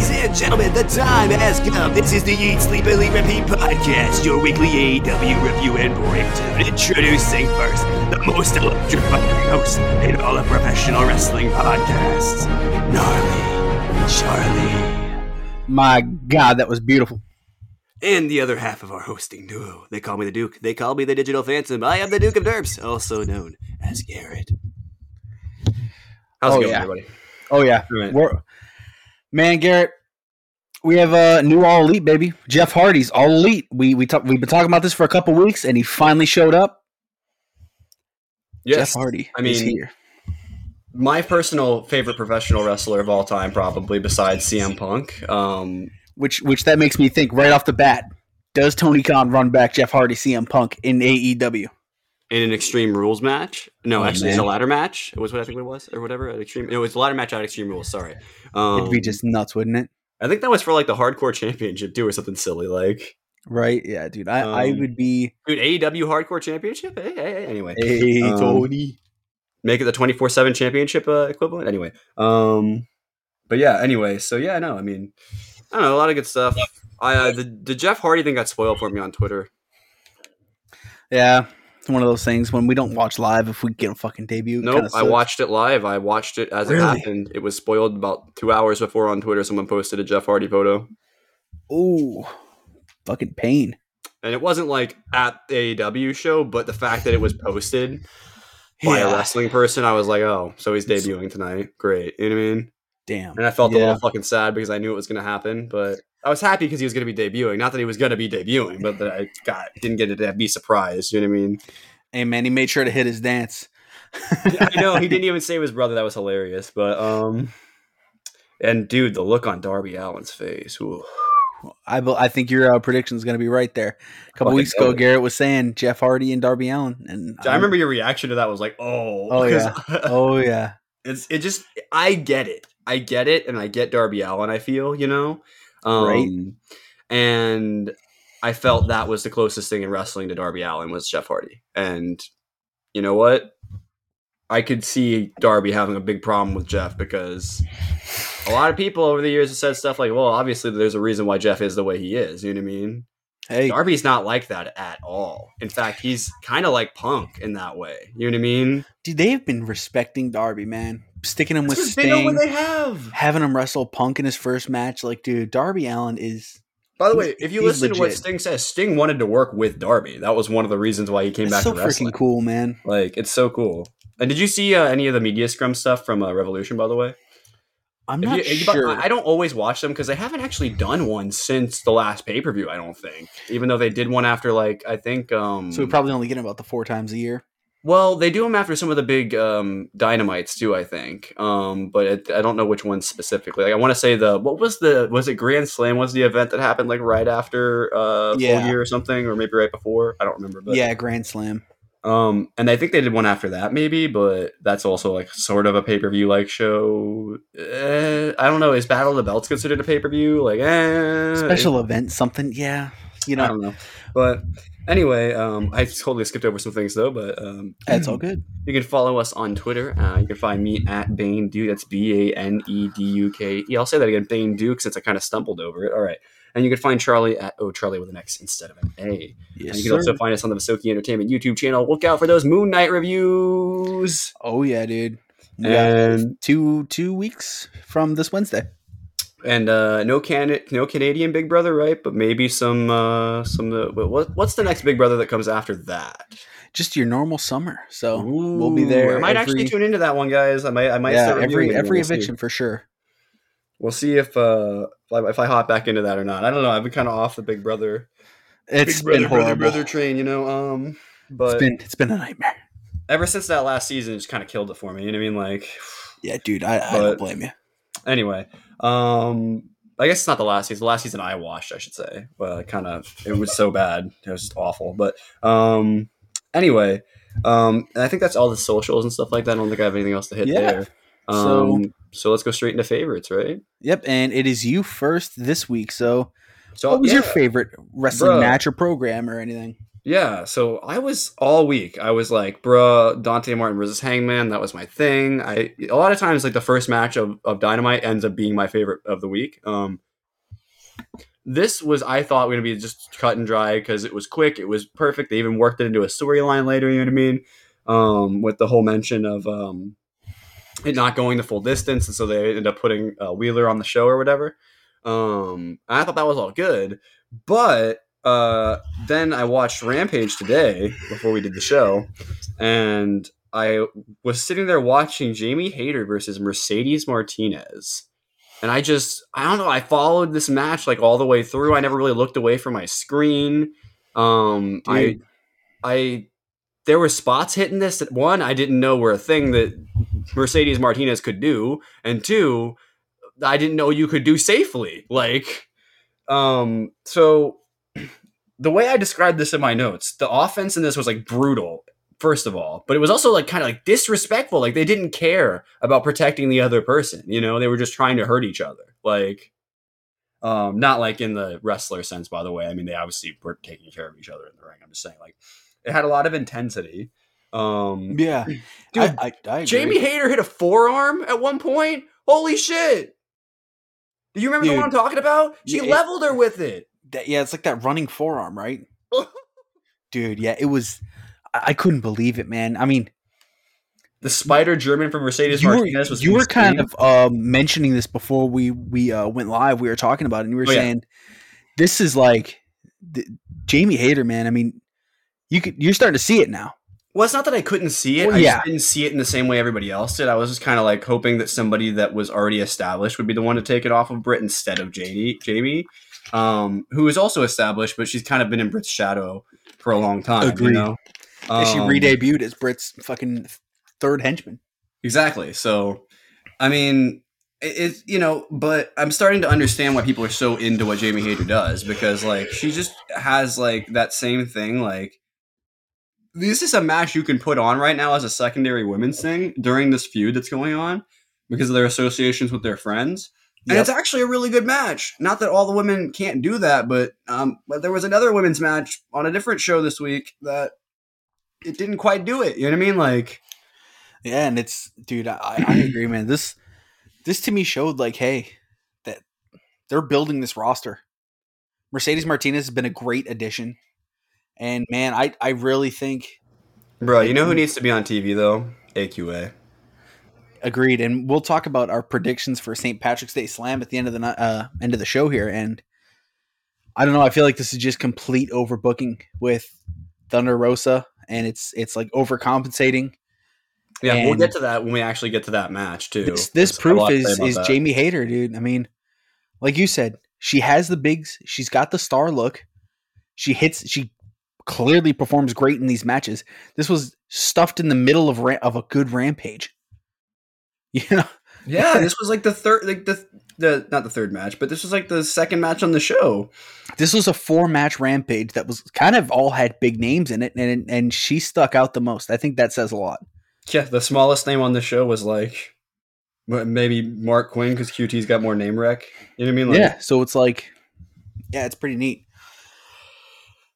Ladies and gentlemen, the time has come. This is the Eat, Sleep, and Leave Repeat podcast, your weekly AEW review and breakdown. Introducing first, the most electrifying host in all of professional wrestling podcasts, Gnarly Charlie. My God, that was beautiful. And the other half of our hosting duo. They call me the Duke. They call me the Digital Phantom. I am the Duke of Derps, also known as Garrett. How's Oh, it going, yeah. everybody? Oh yeah, Right. We're- man, Garrett. We have a new All Elite baby, Jeff Hardy's All Elite. We we talk, we've been talking about this for a couple weeks, and he finally showed up. Jeff Hardy I is mean, here. my personal favorite professional wrestler of all time, probably besides CM Punk. Um, Which which that makes me think right off the bat. Does Tony Khan run back Jeff Hardy, CM Punk in AEW? In an Extreme Rules match. No, Oh, actually, it's a ladder match. It was what I think it was, or whatever. At Extreme, it was a ladder match at Extreme Rules. Sorry, um, It'd be just nuts, wouldn't it? I think that was for like the Hardcore Championship too, or something silly like. Right? Yeah, dude. I, I Um, would be. Dude, AEW Hardcore Championship. Hey, hey, hey, Anyway, Hey, um, Tony. make it the twenty four seven championship uh, equivalent. Anyway, um, but yeah. Anyway, so yeah, no, I mean, I don't know, a lot of good stuff. I uh, the the Jeff Hardy thing got spoiled for me on Twitter. Yeah, it's one of those things when we don't watch live. If we get a fucking debut, it Nope, I watched it live. I watched it as Really? it happened. It was spoiled about two hours before on Twitter. Someone posted a Jeff Hardy photo, Ooh, fucking pain. and it wasn't like at the AEW show, but the fact that it was posted by a wrestling person, I was like, oh, so he's debuting tonight. Great, you know what I mean? Damn. And I felt a little fucking sad because I knew it was going to happen, but I was happy because he was going to be debuting. Not that he was going to be debuting, but that I got didn't get to be surprised. You know what I mean? Hey man, he made sure to hit his dance. I know he didn't even save his brother. That was hilarious. But um, and dude, the look on Darby Allin's face. Ooh. I I think your uh, prediction is going to be right there. A couple weeks ago, it. Garrett was saying Jeff Hardy and Darby Allin, and I remember your reaction to that was like, oh, Oh, yeah. 'cause Oh yeah, it's it just I get it, I get it, and I get Darby Allin. I feel you know, um, Right. And I felt that was the closest thing in wrestling to Darby Allin was Jeff Hardy, and you know what? I could see Darby having a big problem with Jeff because a lot of people over the years have said stuff like, "Well, obviously, there's a reason why Jeff is the way he is." You know what I mean? hey, Darby's not like that at all. In fact, he's kind of like Punk in that way. You know what I mean? dude, they've been respecting Darby, man, sticking him with Because they know what Sting, they have. having him wrestle Punk in his first match. Like, dude, Darby Allin is By the way, if you he's listen to what. Sting says, Sting wanted to work with Darby. That was one of the reasons why he came that's back so to wrestling. freaking cool, man. Like, it's so cool. And did you see uh, any of the media scrum stuff from uh, Revolution? By the way, I'm not you- sure. I I don't always watch them because they haven't actually done one since the last pay per view. I don't think, even though they did one after like I think. Um, so we probably only get him about the four times a year. Well, they do them after some of the big um, dynamites too. I think, um, but it, I don't know which ones specifically. Like, I want to say the what was the was it Grand Slam was the event that happened like right after uh, Yeah. Full Gear or something, or maybe right before. I don't remember. But, yeah, Grand Slam. Um, and I think they did one after that, maybe, but that's also like sort of a pay per view like show. Eh, I don't know. Is Battle of the Belts considered a pay per view? Like, eh, Special event, something. Yeah, you know. I don't know. But anyway, um, I totally skipped over some things though. But um, that's all good. You can follow us on Twitter. Uh, you can find me at Bane Duke. That's B A N E D U K E. I'll say that again, Bane Duke, since I kind of stumbled over it. All right. And you can find Charlie at Oh Charlie with an X instead of an A. Yes, and you can also find us on the Masoki Entertainment YouTube channel. Look out for those Moon Knight reviews. oh yeah, dude. And two two weeks from this Wednesday. And uh, no can no Canadian Big Brother, right? But maybe some uh, some uh, what what's the next Big Brother that comes after that? Just your normal summer. So we'll be there. I might every, actually tune into that one, guys. I might I might yeah, start every reviewing every eviction for sure. We'll see if uh if I, hop back into that or not. I don't know. I've been kind of off the Big Brother, It's Big Brother, been Brother, horrible. Brother train, you know. Um, but it's been it's been a nightmare. ever since that last season, just kind of killed it for me. You know what I mean? Like, Yeah, dude. I, I But- don't blame you. Anyway, um, I guess it's not the last season. The last season I watched, I should say. Well, it kind of it was so bad. It was just awful. But um, anyway, um, and I think that's all the socials and stuff like that. I don't think I have anything else to hit Yeah. there. So- Um, so let's go straight into favorites, right? Yep, and it is you first this week. So, So what was yeah. your favorite wrestling Bro. match or program or anything? Yeah, so I was all week. I was like, bruh, Dante Martin versus Hangman. That was my thing. I a lot of times like the first match of, of Dynamite ends up being my favorite of the week. Um, this was I thought going to be just cut and dry because it was quick. It was perfect. They even worked it into a storyline later. You know what I mean? Um, with the whole mention of um, it not going the full distance, and so they ended up putting uh, Wheeler on the show or whatever. Um, I thought that was all good, but uh, then I watched Rampage today before we did the show, and I was sitting there watching Jamie Hayter versus Mercedes Martinez. And I just, I don't know, I followed this match like all the way through. I never really looked away from my screen. Um, I, I, there were spots hitting this that one, I didn't know were a thing that Mercedes Martinez could do. And two, I didn't know you could do safely. Like, um, so the way I described this in my notes, the offense in this was like brutal, first of all, but it was also like kind of like disrespectful. Like they didn't care about protecting the other person. You know, they were just trying to hurt each other. Like, um, not like in the wrestler sense, by the way. I mean, they obviously were taking care of each other in the ring. I'm just saying, like, it had a lot of intensity. Um, Yeah, dude, I, I, I agree. Jamie Hayter hit a forearm at one point. Holy shit! Do you remember the one I'm talking about? She Yeah, leveled her with it. That- yeah, it's like that running forearm, right? Dude, yeah, it was. I, I couldn't believe it, man. I mean, The Spider German from Mercedes you were, Martinez was you were kind of um, mentioning this before we we uh, went live. We were talking about it, and you were Oh, yeah. saying this is like the, Jamie Hayter, man. I mean, you could you're starting to see it now. Well, it's not that I couldn't see it. Well, I yeah. just didn't see it in the same way everybody else did. I was just kind of like hoping that somebody that was already established would be the one to take it off of Britt instead of Jamie. Jamie, um, who is also established, but she's kind of been in Britt's shadow for a long time. Agreed. You know? And she Um, re-debuted as Britt's fucking third henchman. Exactly. So, I mean, it, it's you know, but I'm starting to understand why people are so into what Jamie Hayter does because like she just has like that same thing. Like, this is a match you can put on right now as a secondary women's thing during this feud that's going on because of their associations with their friends. And it's actually a really good match. Not that all the women can't do that, but um, but there was another women's match on a different show this week that it didn't quite do it. You know what I mean? Like, Yeah, and it's dude, I, I agree, man. This this to me showed like, hey, that they're building this roster. Mercedes Martinez has been a great addition. And man, I, I really think bro, you know who needs to be on TV though? AQA. Agreed. And we'll talk about our predictions for St. Patrick's Day Slam at the end of the uh, end of the show here. And I don't know, I feel like this is just complete overbooking with Thunder Rosa, and it's it's like overcompensating. Yeah, we'll get to that when we actually get to that match too. This this proof lot to say is is that. Jamie Hayter, dude. I mean, like you said, she has the bigs. She's got the star look. She hits. She clearly performs great in these matches. This was stuffed in the middle of ra- of a good rampage. You know, Yeah, this was like the third, like the the not the third match, but this was like the second match on the show. this was a four match rampage that was kind of all had big names in it, and and she stuck out the most. I think that says a lot. Yeah, the smallest name on the show was like maybe Marq Quen because QT's got more name rec. You know what I mean? Like, yeah, so it's like, yeah, it's pretty neat.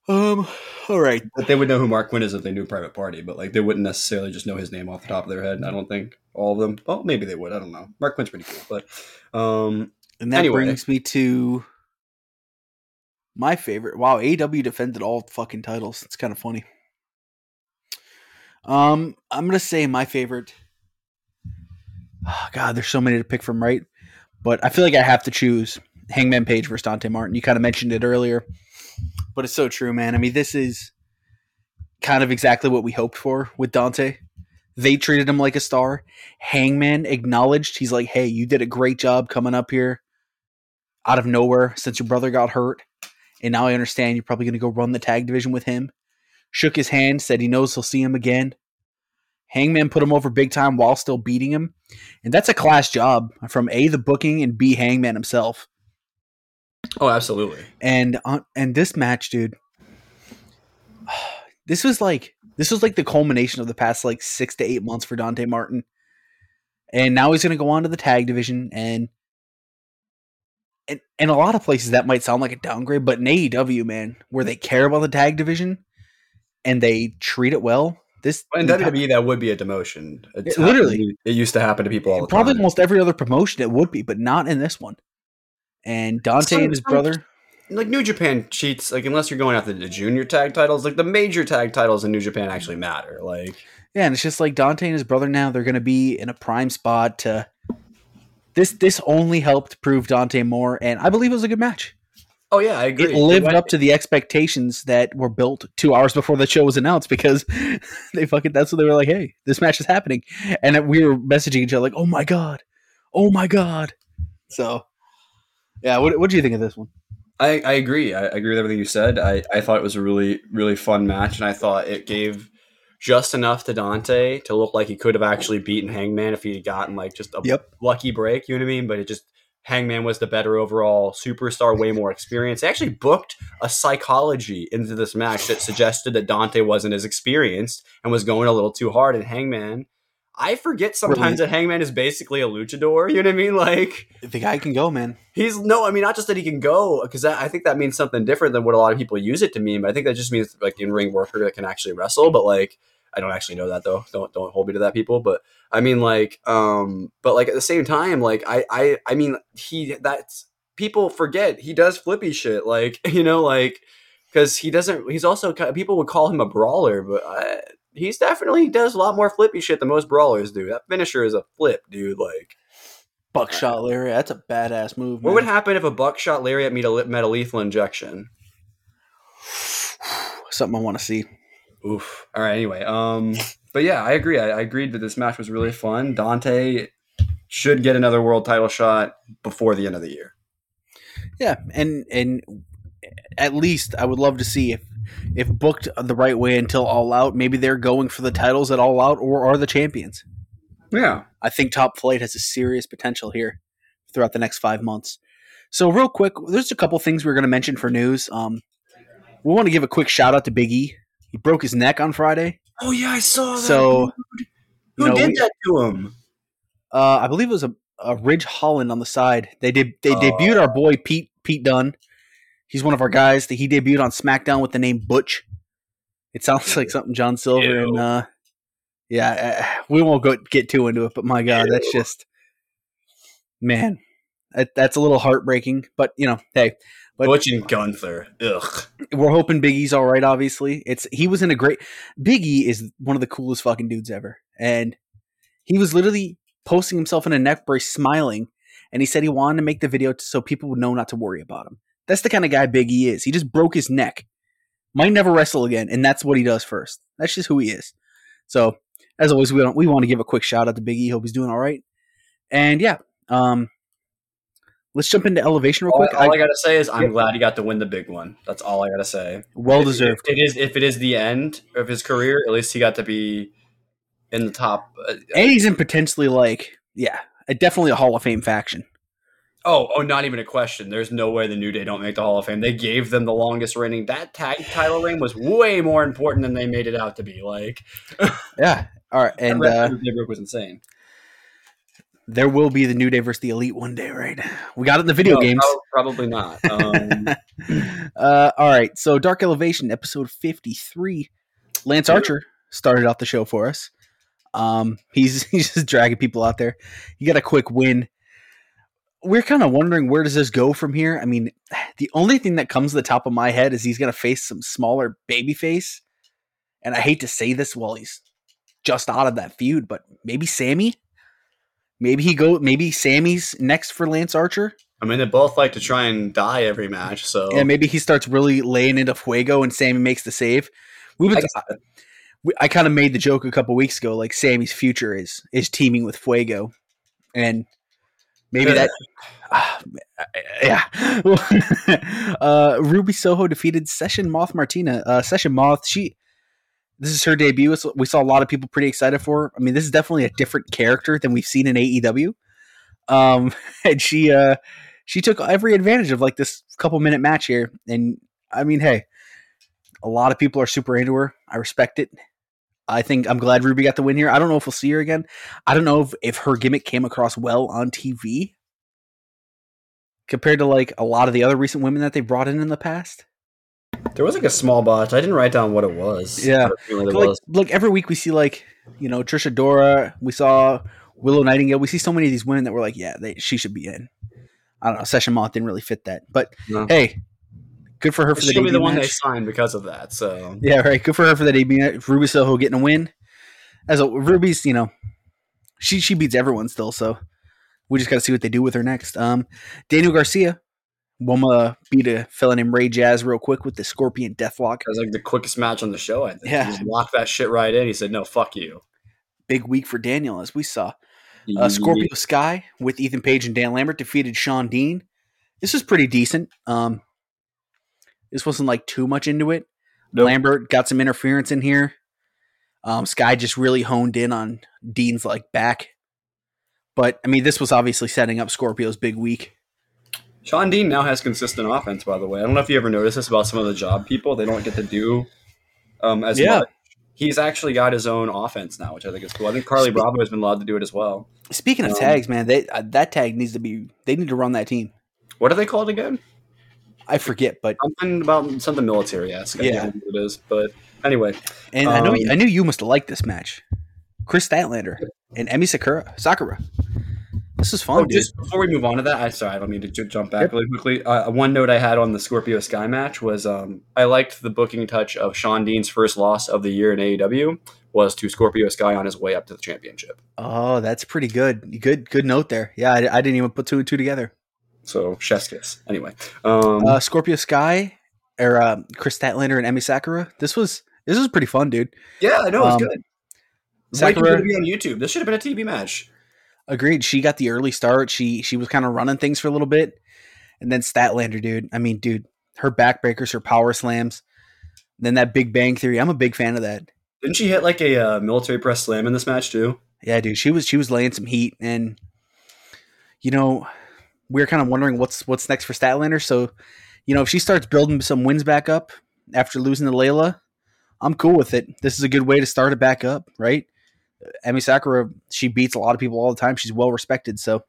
Um, all right, But they would know who Marq Quen is if they knew Private Party, but like they wouldn't necessarily just know his name off the top of their head. I don't think all of them. Well, maybe they would. I don't know. Marq Quen's pretty cool, but um, And that Anyway. brings me to my favorite. Wow, AW defended all fucking titles. It's kind of funny. Um, I'm gonna say my favorite. Oh, God, there's so many to pick from, right? But I feel like I have to choose Hangman Page versus Dante Martin. You kind of mentioned it earlier, but it's so true, man. I mean, this is kind of exactly what we hoped for with Dante. They treated him like a star. Hangman acknowledged he's like, "Hey, you did a great job coming up here out of nowhere since your brother got hurt, and now I understand you're probably going to go run the tag division with him." Shook his hand, said he knows he'll see him again. Hangman put him over big time while still beating him, and that's a class job from a the booking and b Hangman himself. Oh, absolutely. And on and this match, dude, this was like this was like the culmination of the past like six to eight months for Dante Martin. And now he's gonna go on to the tag division and and in a lot of places that might sound like a downgrade, but in AEW, man, where they care about the tag division, and they treat it well, this In WWE, that would be a demotion. It's Yeah, literally. happened- it used to happen to people all the probably time. almost every other promotion it would be, but not in this one. And Dante Some- and his brother, like New Japan cheats. Like unless you're going after the junior tag titles, like the major tag titles in New Japan actually matter. Like yeah, and it's just like Dante and his brother now they're going to be in a prime spot to. This this only helped prove Dante more, and I believe it was a good match. oh yeah, I agree. It lived went- up to the expectations that were built two hours before the show was announced because they fucking that's what they were like. Hey, this match is happening, and we were messaging each other like, "Oh my god, oh my god." So, yeah, what what do you think of this one? I, I agree. I, I agree with everything you said. I, I thought it was a really, really fun match, and I thought it gave just enough to Dante to look like he could have actually beaten Hangman if he had gotten like just a Yep. lucky break. You know what I mean? But it just Hangman was the better overall superstar, way more experience. They actually booked a psychology into this match that suggested that Dante wasn't as experienced and was going a little too hard. And Hangman, I forget sometimes Really? that Hangman is basically a luchador. You know what I mean? Like The guy can go, man. He's no, I mean not just that he can go because I think that means something different than what a lot of people use it to mean. But I think that just means like in ring worker that can actually wrestle. But like I don't actually know that though. Don't don't hold me to that, people. But I mean like um, but like at the same time, like I I I mean he that's people forget he does flippy shit. Like you know like because he doesn't. He's also people would call him a brawler, but I, he's definitely does a lot more flippy shit than most brawlers do. That finisher is a flip, dude. Like. Buckshot Lariat, that's a badass move. What would happen if a buckshot lariat met a, met a lethal injection? Something I want to see. Oof. All right. Anyway, um, but yeah, I agree. I, I agreed that this match was really fun. Dante should get another world title shot before the end of the year. Yeah, and and at least I would love to see if if booked the right way until All Out, maybe they're going for the titles at All Out or are the champions. Yeah. I think Top Flight has a serious potential here throughout the next five months. So real quick, there's a couple things we're going to mention for news. Um, we want to give a quick shout out to Big E. He broke his neck on Friday, Oh yeah, I saw that. so who you know, did we- that to him? uh, I believe it was a, a Ridge Holland on the side. They did they Oh. debuted our boy Pete Pete Dunne. He's one of our guys. That he debuted on SmackDown with the name Butch. It sounds like something John Silver and uh, yeah, uh, we won't go get too into it. But my God, that's just man, that, that's a little heartbreaking. But you know, hey, But- Butch and Gunther. Ugh. we're hoping Big E's all right. Obviously, it's he was in a great. Big E is one of the coolest fucking dudes ever, and he was literally posting himself in a neck brace, smiling, and he said he wanted to make the video so people would know not to worry about him. That's the kind of guy Big E is. He just broke his neck, might never wrestle again, and that's what he does first. That's just who he is. So, as always, we don't, we want to give a quick shout out to Big E. Hope he's doing all right. And yeah, um, let's jump into elevation real All, quick. all I, I- gotta say is I'm glad he got to win the big one. That's all I gotta say. well If- deserved. If it is if it is the end of his career, at least he got to be in the top. Uh, and he's in potentially like yeah, definitely a Hall of Fame faction. Oh, oh, not even a question. There's no way the New Day don't make the Hall of Fame. They gave them the longest reigning. That tag title reign was way more important than they made it out to be. Like, Yeah. All right, and uh, broke was insane. there will be the New Day versus the Elite one day, right? We got it in the video No, games. prob- probably not. Um, uh, all right, so Dark Elevation episode fifty three. Lance Archer started out the show for us. Um, he's he's just dragging people out there. He got a quick win. We're kind of wondering where does this go from here. I mean, the only thing that comes to the top of my head is he's going to face some smaller babyface, and I hate to say this while he's just out of that feud, but maybe Sammy. Maybe he go. Maybe Sammy's next for Lance Archer. I mean, they both like to try and die every match. So And maybe he starts really laying into Fuego and Sammy makes the save. We would, I, I kind of made the joke a couple weeks ago, like Sammy's future is is teaming with Fuego, and maybe that, ah, yeah. uh, Ruby Soho defeated Session Moth Martina. Uh, Session Moth, she, this is her debut. We saw a lot of people pretty excited for. Her. I mean, this is definitely a different character than we've seen in AEW. Um, and she, uh, she took every advantage of like this couple minute match here. And I mean, hey, a lot of people are super into her. I respect it. I think I'm glad Ruby got the win here. I don't know if we'll see her again. I don't know if, if her gimmick came across well on TV compared to like a lot of the other recent women that they brought in in the past. There was like a small botch. I didn't write down what it was. Yeah. Like, was. like every week we see like you know Trish Adora, we saw Willow Nightingale, we see so many of these women that we're like, yeah, they, she should be in. I don't know, Session Moth didn't really fit that, but No. hey, good for her for the She'll be the one they signed because of that. So Yeah, right. Good for her for the debut. match. Ruby Soho getting a win. As a Ruby's, you know, she she beats everyone still, so we just got to see what they do with her next. Um, Daniel Garcia, Woma beat a fella named Ray Jazz real quick with the Scorpion Deathlock. that was like the quickest match on the show. I think. Yeah. He just locked that shit right in. He said, "No, fuck you." Big week for Daniel, as we saw. Uh, Scorpio Sky with Ethan Page and Dan Lambert defeated Sean Dean. This was pretty decent. Um, this wasn't like too much into it. Nope. Lambert got some interference in here. Um, Sky just really honed in on Dean's like back. But I mean, this was obviously setting up Scorpio's big week. Sean Dean now has consistent offense. By the way, I don't know if you ever noticed this about some of the job people. They don't get to do um, as Yeah. much. He's actually got his own offense now, which I think is cool. I think Carly Spe- Bravo has been allowed to do it as well. Speaking of Um, tags, man, they, uh, that tag needs to be. They need to run that team. What are they called again? I forget, but Something about something military esque. Yeah. It is. But anyway, and I know Um, I knew you must have liked this match. Kris Statlander and Emi Sakura Sakura. This is fun, Oh, dude. just before we move on to that, I sorry, I don't mean to ju- jump back really quickly. Uh, one note I had on the Scorpio Sky match was um, I liked the booking touch of Sean Dean's first loss of the year in AEW was to Scorpio Sky on his way up to the championship. Oh, that's pretty good. Good, good note there. Yeah, I, I didn't even put two and two together. So chef's kiss. Anyway, um, Uh, Scorpio Sky or uh, Kris Statlander and Emi Sakura. This was this was pretty fun, dude. yeah, I know it's um, good. Sakura- good to be on YouTube. This should have been a TV match. Agreed. She got the early start. She she was kind of running things for a little bit, and then Statlander, dude. I mean, dude, her backbreakers, her power slams, then that Big Bang Theory. I'm a big fan of that. Didn't she hit like a uh, military press slam in this match too? Yeah, dude. She was she was laying some heat, and you know, we are kind of wondering what's what's next for Statlander. So, you know, if she starts building some wins back up after losing to Leyla, I'm cool with it. This is a good way to start it back up, right? Emi Sakura, she beats a lot of people all the time. She's well respected, so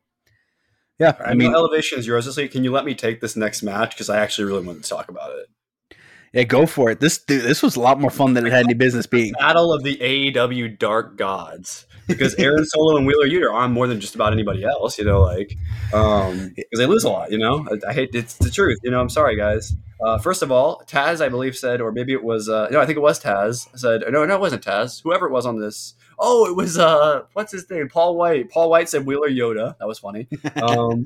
yeah. I I mean, elevation is yours this week. Can you let me take this next match because I actually really want to talk about it. yeah, go for it. This dude, this was a lot more fun than it had any business being. Battle of the AEW Dark Gods because Aaron Solo and Wheeler are on more than just about anybody else. You know, like um, because they lose a lot. You know, I, I hate it's the truth. You know, I'm sorry, guys. Uh, first of all, Taz, I believe, said, or maybe it was uh, no, I think it was Taz said, no, no, it wasn't Taz. Whoever it was on this. Oh, it was uh, what's his name? Paul White. Paul White said Wheeler Yoda. That was funny. Um,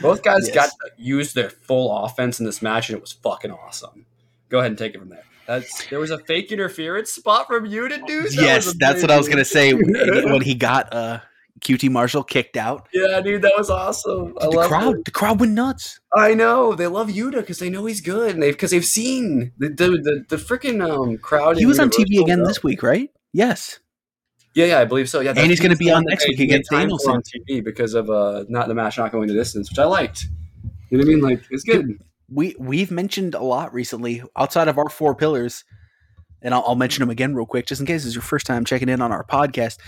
both guys Yes. got to use their full offense in this match, and it was fucking awesome. Go ahead and take it from there. That's there was a fake interference spot from you to do. yes, that's what I was gonna say when he got uh, QT Marshall kicked out. Yeah, dude, that was awesome. I the love crowd, it. the crowd went nuts. I know they love Yuta because they know he's good, and they because they've seen the the the, the freaking um crowd. He was on TV again know. this week, right? Yes. Yeah, yeah, I believe so. Yeah, And he's gonna be on next week against made time for Danielson. on TV because of uh not the match not going the distance, which I liked. You know what I mean? Like it's good. We we've mentioned a lot recently outside of our four pillars, and I'll, I'll mention them again real quick, just in case it's your first time checking in on our podcast.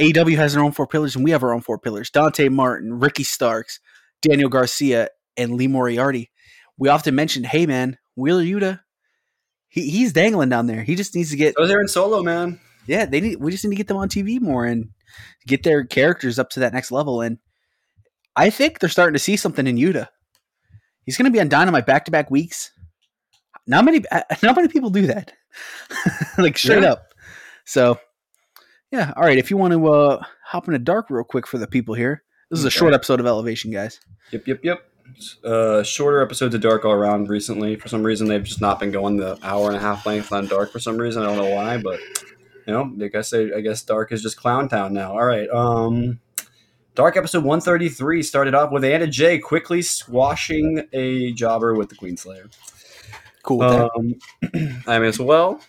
AEW has their own four pillars, and we have our own four pillars: Dante Martin, Ricky Starks, Daniel Garcia, and Lee Moriarty. We often mention, hey man, Wheeler Yuta, he, he's dangling down there. He just needs to get Oh, So was in Solo, man. yeah, they need. We just need to get them on TV more and get their characters up to that next level. And I think they're starting to see something in Yuta. He's going to be on Dynamite back to back weeks. Not many, not many people do that. like straight Yeah. up. So, yeah. All right. If you want to uh, hop into dark real quick for the people here, this is a Okay. short episode of Elevation, guys. Yep, yep, yep. Uh, shorter episodes of Dark all around recently. For some reason, they've just not been going the hour and a half length on Dark. For some reason, I don't know why, but you know, like I guess they, I guess Dark is just Clown Town now. All right. Um, Dark episode one thirty three started off with Anna Jay quickly squashing a jobber with the Queen Slayer. Cool. Um, I mean, as well.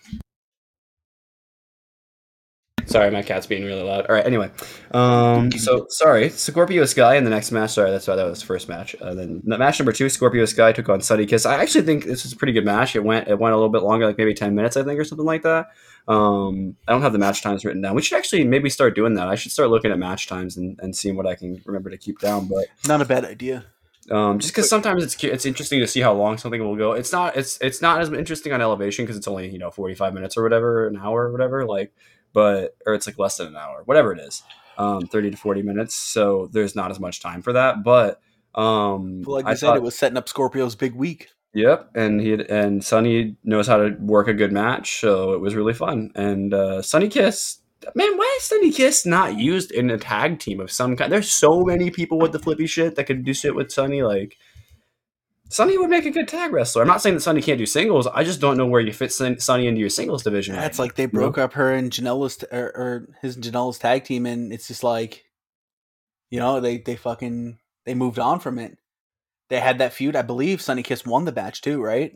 Sorry, my cat's being really loud. All right, anyway. Um, so, sorry, Scorpio Sky in the next match. Sorry, that's why that was the first match. Uh, then the match number two, Scorpio Sky took on Sonny Kiss. I actually think this was a pretty good match. It went it went a little bit longer, like maybe 10 minutes, I think, or something like that. Um, I don't have the match times written down. We should actually maybe start doing that. I should start looking at match times and, and seeing what I can remember to keep down. But Not a bad idea. Um, just because sometimes it's it's interesting to see how long something will go. It's not it's it's not as interesting on elevation because it's only you know forty five minutes or whatever, an hour or whatever. Like, but or it's like less than an hour, whatever it is, um, thirty to forty minutes. So there's not as much time for that. But um, Like I I said, thought- it was setting up Scorpio's big week. Yep, and he and Sonny knows how to work a good match, so it was really fun. And uh, Sonny Kiss, man, why is Sonny Kiss not used in a tag team of some kind? There's so many people with the flippy shit that could do shit with Sonny. Like Sonny would make a good tag wrestler. I'm not saying that Sonny can't do singles. I just don't know where you fit Sonny into your singles division. That's like they you know? broke up her and Janela's t- or, or his and Janela's tag team, and it's just like, you know, they they fucking they moved on from it. They had that feud, I believe. Sonny Kiss won the match too, right?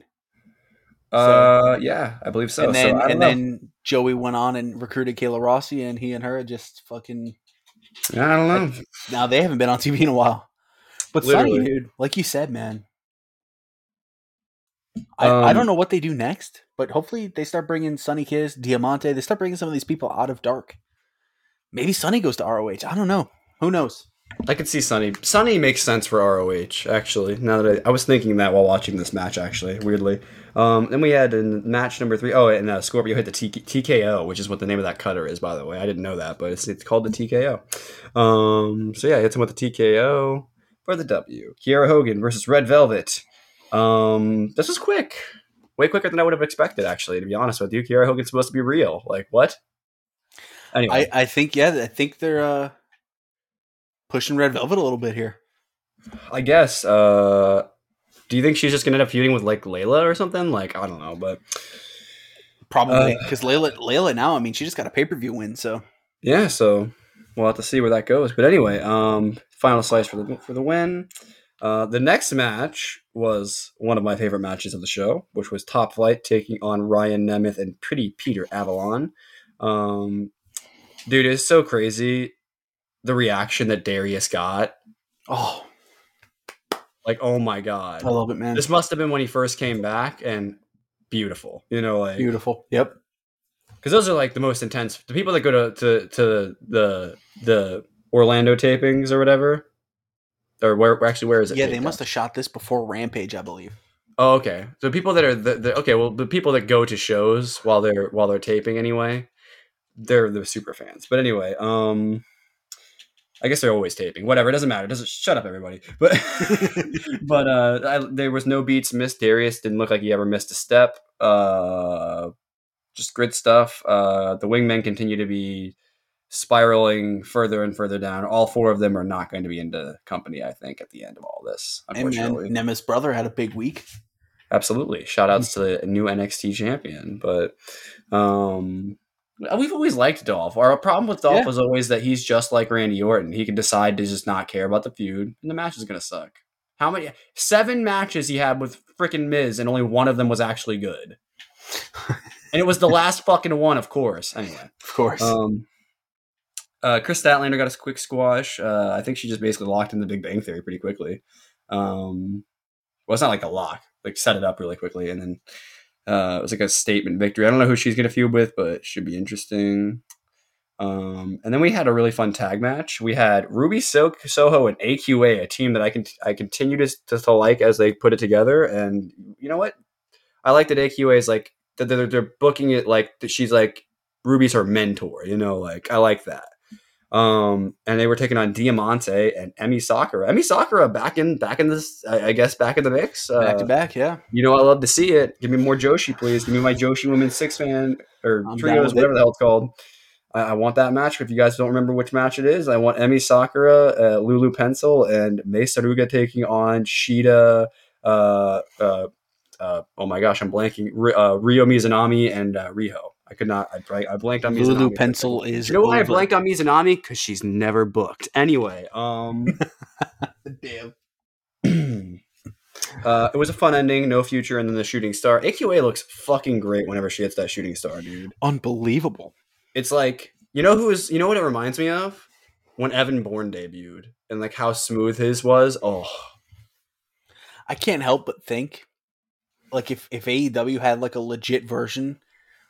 Uh, yeah, I believe so. and then so and know. then Joey went on and recruited Kayla Rossi, and he and her just fucking I don't know. now they haven't been on TV in a while. But Literally. dude, like you said, man, I, I Um, don't know what they do next, but hopefully they start bringing Sonny Kiss, Diamante. They start bringing some of these people out of dark. Maybe Sunny goes to ROH. I don't know. Who knows? I could see Sonny. Sonny makes sense for ROH, actually. Now that I, I was thinking that while watching this match, actually, weirdly. Um, then we had in match number three. Oh, and uh, Scorpio hit the T- TKO, which is what the name of that cutter is, by the way. I didn't know that, but it's, it's called the TKO. Um, so yeah, hits him with the TKO for the W. Kiera Hogan versus Red Velvet. Um, this was quick, way quicker than I would have expected. Actually, to be honest with you, Kiera Hogan's supposed to be real. Like what? Anyway, I, I think yeah, I think they're uh, pushing Red Velvet a little bit here. I guess. Uh, do you think she's just gonna end up feuding with like Leyla or something? Like I don't know, but Probably Uh, because Leyla Leyla now. I mean, she just got a pay per view win, so yeah. So we'll have to see where that goes. But anyway, um, final slice for the for the win. Uh, the next match was one of my favorite matches of the show, which was Top Flight taking on Ryan Nemeth and Pretty Peter Avalon. Um, dude, it's so crazy the reaction that Darius got. oh, Like, oh my god, I love it, man. this must have been when he first came back, and beautiful. You know, like Beautiful. Yep. because those are like the most intense. The people that go to to, to the the Orlando tapings or whatever, or where actually where is it? Yeah, they must at? have shot this before Rampage, I believe. Oh, okay. So people that are the, the okay, well, the people that go to shows while they're while they're taping anyway, they're the super fans. But anyway, um, I guess they're always taping. Whatever, it doesn't matter. It doesn't shut up, everybody. But but uh, I, there was no beats missed. Darius didn't look like he ever missed a step. Uh, just good stuff. Uh, the wingmen continue to be spiraling further and further down. All four of them are not going to be into company. I think at the end of all this, And man, unfortunately. Brother had a big week. Absolutely. Shout outs to the new NXT champion. But um we've always liked Dolph. Our problem with Dolph Yeah. was always that he's just like Randy Orton. He can decide to just not care about the feud, and the match is gonna suck. How many seven matches he had with freaking Miz, and only one of them was actually good. and it was the last fucking one, of course. Anyway. Of course. Um uh, Kris Statlander got a quick squash. Uh, I think she just basically locked in the Big Bang Theory pretty quickly. Um, well, it's not like a lock, like set it up really quickly, and then uh, it was like a statement victory. I don't know who she's gonna feud with, but it should be interesting. Um, and then we had a really fun tag match. We had Ruby so- Soho and AQA, a team that I can I continue to, to to like as they put it together. And you know what? I like that AQA is like they're, they're booking it like that she's like Ruby's her mentor. You know, like I like that. Um, and they were taking on Diamante and Emi Sakura. Emi Sakura back in back in this, I, I guess, back in the mix. Uh, back to back, yeah. You know, I love to see it. Give me more Joshi, please. Give me my Joshi women's six man or I'm trios, whatever it. the hell it's called. I, I want that match. If you guys don't remember which match it is, I want Emi Sakura, uh, Lulu Pencil, and Mei Suruga taking on Shida. Uh, uh, uh, oh my gosh, I'm blanking. Ri- uh, Ryo Mizunami and uh, Riho. I could not. I, blank- I blanked on Mizunami. Lulu Pencil is You know why I blanked on Mizunami? Because she's never booked. Anyway, um. Damn. uh, it was a fun ending, no future, and then the shooting star. AQA looks fucking great whenever she hits that shooting star, dude. Unbelievable. It's like you know who is you know what it reminds me of when Evan Bourne debuted and like how smooth his was. Oh, I can't help but think, like if if AEW had like a legit version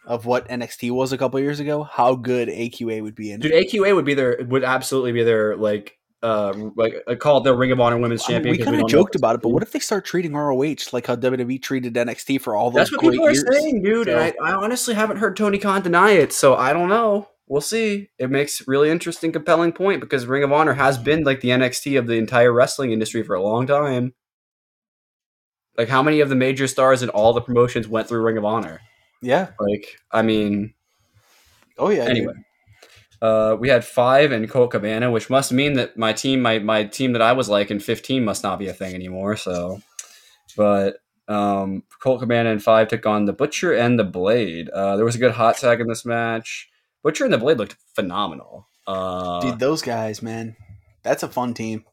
of what NXT was a couple years ago, how good AQA would be in. dude, AQA would be their would absolutely be their like uh, like uh, call it the Ring of Honor Women's I mean, Champion. we kind of joked about it, but what if they start treating ROH like how WWE treated NXT for all those That's what people are years? saying, dude. So- And I, I honestly haven't heard Tony Khan deny it, so I don't know. We'll see. It makes really interesting, compelling point because Ring of Honor has been like the NXT of the entire wrestling industry for a long time. Like, how many of the major stars in all the promotions went through Ring of Honor? Yeah. Like, I mean, Oh yeah. anyway. Uh, we had five in Colt Cabana, which must mean that my team, my, my team that I was like in 15 must not be a thing anymore. So, but um, Colt Cabana and five took on the Butcher and the Blade. Uh, there was a good hot tag in this match. Butcher and the Blade looked phenomenal. Uh, Dude, those guys, man, that's a fun team.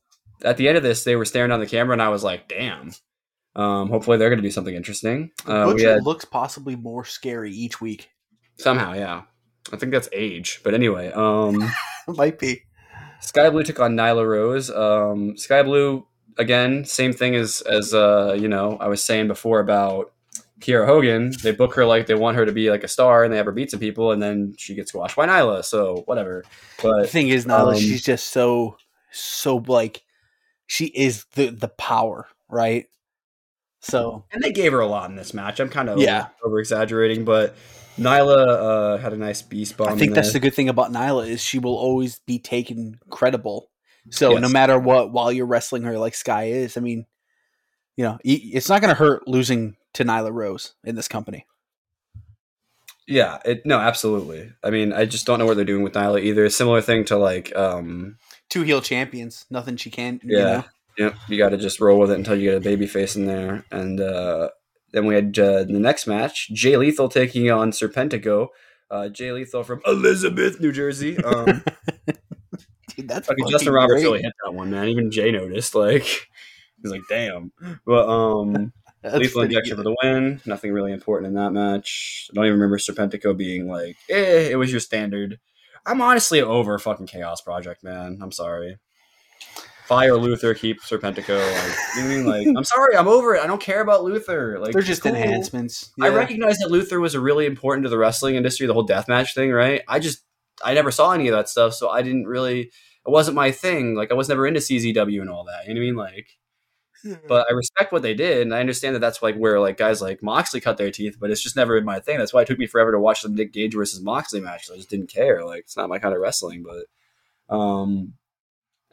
at the end of this, they were staring down the camera, and I was like, "Damn." Um, hopefully, they're going to do something interesting. Uh, Butcher had looks possibly more scary each week. somehow, yeah. I think that's age, but anyway. Um, Might be. Skye Blue took on Nyla Rose. Um, Skye Blue again, same thing as as uh, you know I was saying before about Kiera Hogan. They book her like they want her to be like a star, and they have her beat some people, and then she gets squashed by Nyla. So whatever. But the thing is, Nyla, um, she's just so, so like, she is the the power, right? So and they gave her a lot in this match. I'm kind of Yeah. over exaggerating, but Nyla uh, had a nice beast bomb. I think in that's the good thing about Nyla is she will always be taken credible. So no matter what, while you're wrestling her like Sky is, I mean, you know, it's not going to hurt losing to Nyla Rose in this company. Yeah, it no, absolutely. I mean, I just don't know what they're doing with Nyla either. Similar thing to like um Two heel champions, nothing she can't. You Yeah. know? Yep, you got to just roll with it until you get a baby face in there. And uh, then we had uh, the next match: Jay Lethal taking on Serpentico. Uh, Jay Lethal from Elizabeth, New Jersey. Um, Dude, that's fucking Justin Roberts great. really hit that one, man. Even Jay noticed. Like, he's like, "Damn." But um, lethal injection for the win. Nothing really important in that match. I don't even remember Serpentico being like, "Eh, it was your standard." I'm honestly over fucking Chaos Project, man. I'm sorry. Fire Luther, keep Serpentico. Like, you I mean? Like, I'm sorry, I'm over it. I don't care about Luther. Like, They're just cool. enhancements. I recognize that Luther was really important to the wrestling industry, the whole deathmatch thing, right? I just, I never saw any of that stuff, so I didn't really, it wasn't my thing. Like, I was never into CZW and all that. You know what I mean? Like, but I respect what they did, and I understand that that's like where like guys like Moxley cut their teeth, but it's just never been my thing. That's why it took me forever to watch the Nick Gage versus Moxley match. I just didn't care. Like, it's not my kind of wrestling. But, um,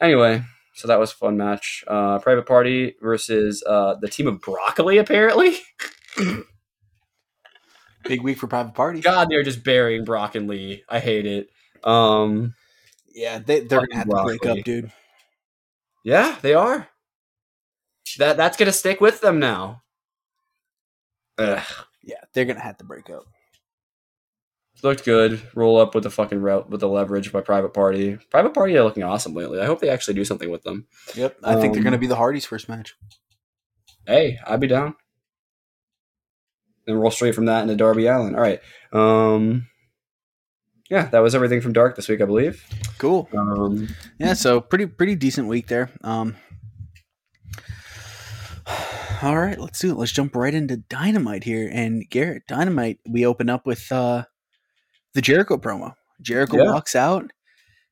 anyway, so that was a fun match. Uh, Private Party versus uh the team of Broccoli, apparently. Big week for private party. God, they're just burying Brock and Lee. I hate it. Um, Yeah, they, they're gonna have to break up, dude. yeah, they are. That that's gonna stick with them now. Ugh. Yeah, they're gonna have to break up. Looked good. Roll up with the fucking route with the leverage by Private Party. Private Party are looking awesome lately. I hope they actually do something with them. Yep, I think they're Um, gonna be the Hardys' first match. Hey, I'd be down. Then roll straight from that into Darby Allin. All right. Um, yeah, that was everything from Dark this week, I believe. Cool. Um, Yeah, so pretty pretty decent week there. Um All right, let's do it. Let's jump right into Dynamite here. And Garrett, Dynamite, we open up with uh the Jericho promo. Jericho Yeah. walks out.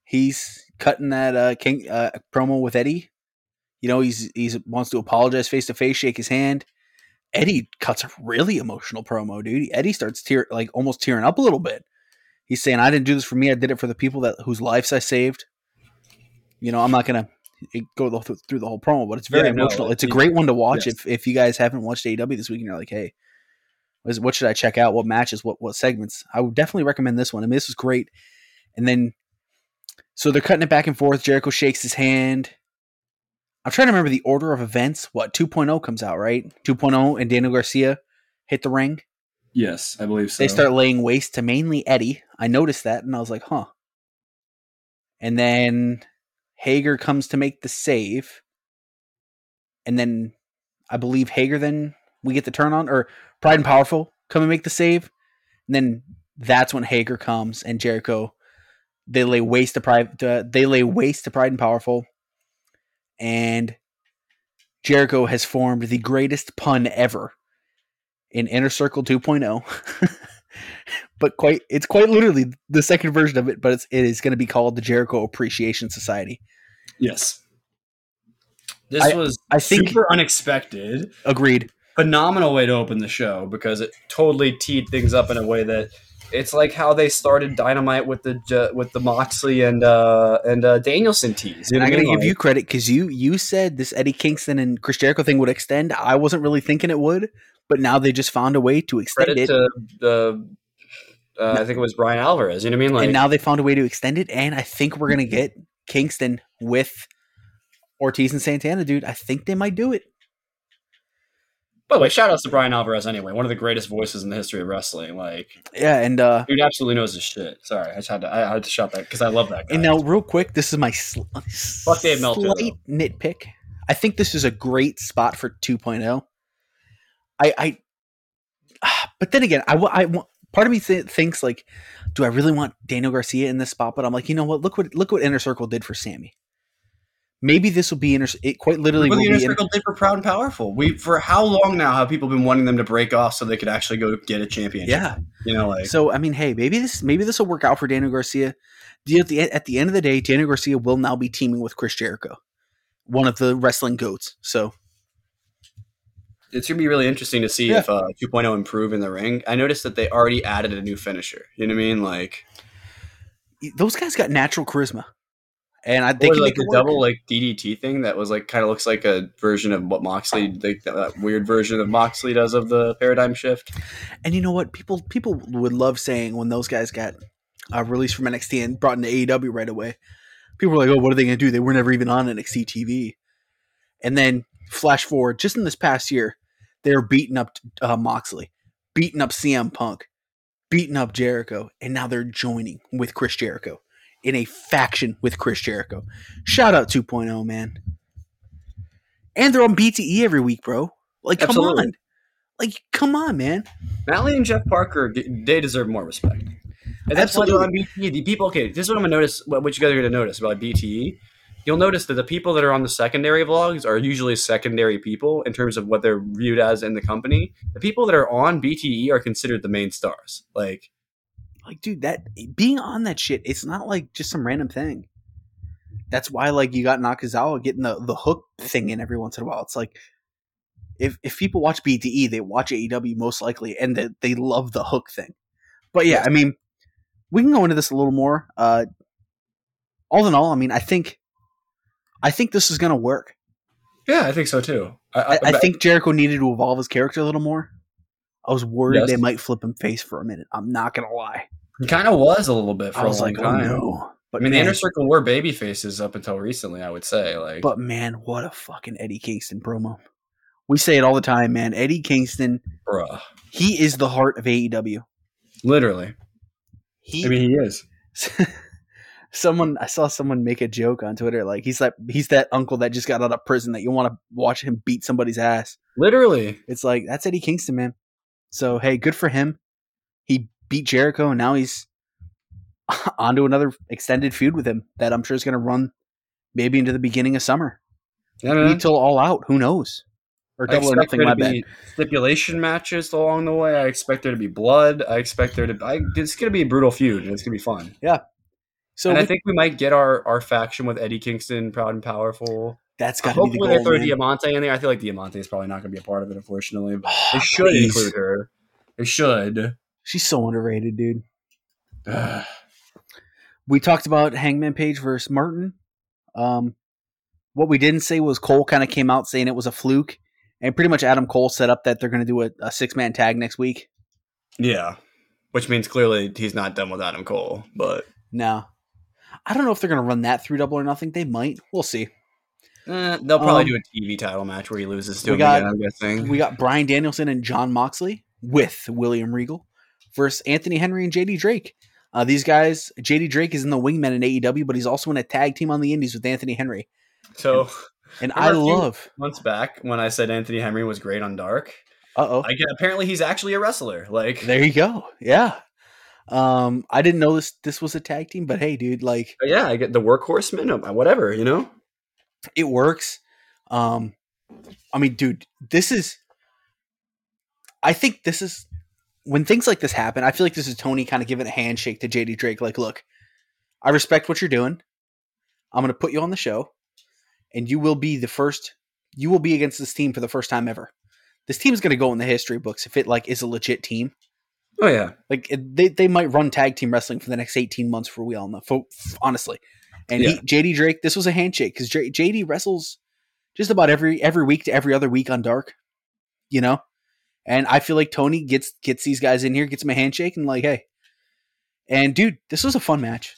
He's cutting that uh King uh promo with Eddie. You know, he's he's wants to apologize face to face, shake his hand. Eddie cuts a really emotional promo, dude. Eddie starts tear like almost tearing up a little bit. He's saying, "I didn't do this for me. I did it for the people that whose lives I saved." You know, I'm not gonna go the, through the whole promo, but it's very Yeah, no, emotional. it's a great one to watch yes. if if you guys haven't watched AEW this week and you're like, "Hey, what is- what should I check out? What matches? What what segments?" I would definitely recommend this one. I mean, this is great. And then, so they're cutting it back and forth. Jericho shakes his hand. I'm trying to remember the order of events. What 2.0 comes out, right? 2.0 and Daniel Garcia hit the ring. yes, I believe so. They start laying waste to mainly Eddie. I noticed that and I was like, huh. And then Hager comes to make the save. And then I believe Hager then we get the turn on or Pride and Powerful come and make the save. And then that's when Hager comes and Jericho they lay waste to Pride uh, they lay waste to Pride and Powerful. And Jericho has formed the greatest pun ever in Inner Circle 2.0. but quite it's quite literally the second version of it, but it's it is going to be called the Jericho Appreciation Society. Yes. This I- was I think super unexpected. agreed. Phenomenal way to open the show because it totally teed things up in a way that it's like how they started Dynamite with the with the Moxley and uh and uh Danielson tease. You And know I'm gonna give you credit because you you said this Eddie Kingston and Chris Jericho thing would extend. I wasn't really thinking it would, but now they just found a way to extend credit it. to the uh, I think it was Bryan Alvarez. You know what I mean? Like and now they found a way to extend it, and I think we're gonna get Kingston with Ortiz and Santana, dude. I think they might do it. By the way, shout outs to Bryan Alvarez anyway, one of the greatest voices in the history of wrestling. Like Yeah, and uh dude absolutely knows his shit. Sorry, I just had to I had to shout that because I love that guy. and now real quick, this is my sl- Fuck Dave Meltzer, slight nitpick. I think this is a great spot for 2.0. I I but then again, I I part of me th- thinks like do I really want Daniel Garcia in this spot? But I'm like, you know what? Look what look what Inner Circle did for Sammy. Maybe this will be inner. It quite literally the inner circle did for Proud and Powerful. We for how long now have people been wanting them to break off so they could actually go get a championship? yeah. you know, like So I mean, hey, maybe this maybe this will work out for Daniel Garcia. At the at the end of the day, Daniel Garcia will now be teaming with Chris Jericho, one of the wrestling goats. So it's gonna be really interesting to see Yeah. if uh, 2.0 improve in the ring. I noticed that they already added a new finisher. You know what I mean? Like those guys got natural charisma, and I think like make the double like DDT thing that was like kind of looks like a version of what Moxley like that, that weird version of Moxley does of the paradigm shift. And you know what? People people would love saying when those guys got uh, released from NXT and brought into AEW right away. People were like, "Oh, what are they going to do? They were never even on NXT TV." And then flash forward, just in this past year, they're beating up uh, Moxley, beating up CM Punk, beating up Jericho, and now they're joining with Chris Jericho in a faction with Chris Jericho. Shout out 2.0, man. And they're on BTE every week, bro. Like, come Absolutely. on. Like, come on, man. Matt Lee and Jeff Parker, they deserve more respect. And that's why they're on BTE. The people, okay, this is what I'm gonna notice. What, what you guys are gonna notice about BTE. You'll notice that the people that are on the secondary vlogs are usually secondary people in terms of what they're viewed as in the company. The people that are on BTE are considered the main stars. Like, like dude that being on that shit it's not like just some random thing. That's why like you got nakazawa getting the, the hook thing in every once in a while. It's like if if people watch BTE, they watch aew most likely and they, they love the hook thing. But yeah i mean we can go into this a little more. Uh all in all i mean i think i think this is gonna work. Yeah, I think so too. i, I think jericho needed to evolve his character a little more i was worried Yes. they might flip him face for a minute i'm not gonna lie he kind of was a little bit for i was a long like oh time. no but I mean, the inner circle were baby faces up until recently. I would say, like, But man, what a fucking Eddie Kingston promo. We say it all the time, man. Eddie Kingston, bruh, he is the heart of AEW. literally. He I mean, he is. someone I saw someone make a joke on Twitter like he's like he's that uncle that just got out of prison that you want to watch him beat somebody's ass. Literally. It's like that's Eddie Kingston, man. So hey, good for him. He beat Jericho and now he's onto another extended feud with him that I'm sure is going to run maybe into the beginning of summer. Maybe till all out. Who knows? Or double or nothing. My bad. stipulation matches along the way. I expect there to be blood. I expect there to. I, it's going to be a brutal feud, and it's going to be fun. Yeah. So and I think we might get our, our faction with Eddie Kingston, Proud and Powerful. That's got to be the Hopefully, they throw man. Diamante in there. I feel like Diamante is probably not going to be a part of it, unfortunately. But Oh, they should please. include her. They should. She's so underrated, dude. We talked about Hangman Page versus Martin. Um, what we didn't say was Cole kind of came out saying it was a fluke, and pretty much Adam Cole set up that they're going to do a, a six man tag next week. yeah, which means clearly he's not done with Adam Cole. But Now, I don't know if they're going to run that through Double or Nothing. They might. We'll see. Eh, they'll probably Um, do a TV title match where he loses to we him got- again. I'm guessing. We got Bryan Danielson and Jon Moxley with William Regal versus Anthony Henry and JD Drake. Uh, these guys, JD Drake is in the wingman in AEW, but he's also in a tag team on the Indies with Anthony Henry. so And I Remember a few- love. months back when I said Anthony Henry was great on Dark, Uh oh. I get apparently he's actually a wrestler. Like There you go. Yeah. Um, I didn't know this this was a tag team, but hey, dude, like yeah, I get the Workhorsemen, uh, whatever, you know. It works. Um, I mean, dude, this is. I think this is when things like this happen. I feel like this is Tony kind of giving a handshake to JD Drake. Like, look, I respect what you're doing. I'm going to put you on the show. and you will be the first. You will be against this team for the first time ever. This team is going to go in the history books if it like is a legit team. Oh yeah, Like they they might run tag team wrestling for the next eighteen months for we all know. Fo- honestly, and he, JD Drake, this was a handshake because JD wrestles just about every every week to every other week on Dark, you know. And I feel like Tony gets gets these guys in here, gets them a handshake, and like, hey, and dude, this was a fun match.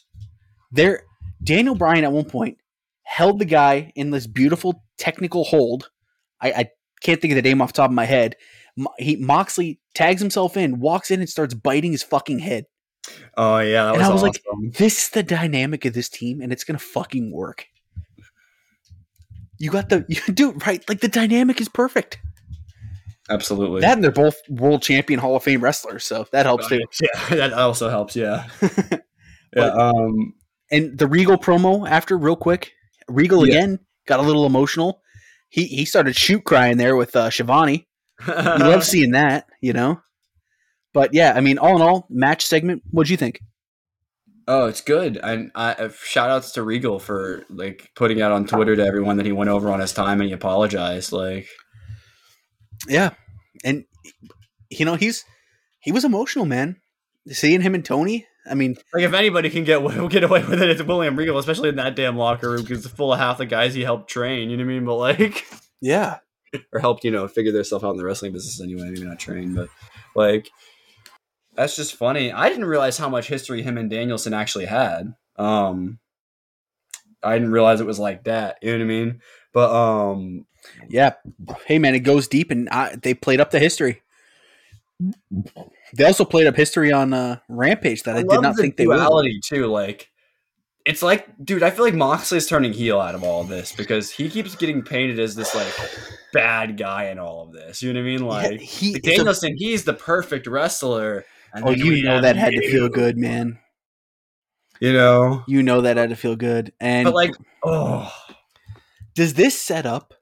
There, Daniel Bryan at one point held the guy in this beautiful technical hold. I, I can't think of the name off the top of my head. He Moxley tags himself in, walks in, and starts biting his fucking head. Oh yeah. That And was I was like. This is the dynamic of this team, and it's gonna fucking work. You got the you do right, like the dynamic is perfect. absolutely. That and they're both world champion Hall of Fame wrestlers, so that helps too. Yeah, that also helps. Yeah. yeah. Um. And the Regal promo after, real quick, Regal Yeah. again got a little emotional. He he started shoot crying there with uh, Schiavone. You love seeing that, you know. But yeah, I mean, all in all, match segment. What'd you think? Oh, it's good. And I, uh, shout outs to Regal for like putting out on Twitter to everyone that he went over on his time and he apologized. Like, Yeah, and you know he's he was emotional, man. Seeing him and Tony. I mean, like if anybody can get get away with it, it's William Regal, especially in that damn locker room because it's full of half the guys he helped train. You know what I mean? But like, yeah, or helped you know figure themselves out in the wrestling business anyway. Maybe not train, but like, that's just funny. I didn't realize how much history him and Danielson actually had. Um, I didn't realize it was like that. You know what I mean? But um, yeah. Hey, man, it goes deep, and I, they played up the history. They also played up history on uh, Rampage that I, did not the think they would. too. Like, it's like, dude, I feel like Moxley's turning heel out of all of this because he keeps getting painted as this like bad guy in all of this. You know what I mean? Yeah, Like he, like, it's a- Danielson, he's the perfect wrestler. And oh, you know that had to feel good, man. You know, You know that had to feel good. And but like, oh, does this set up?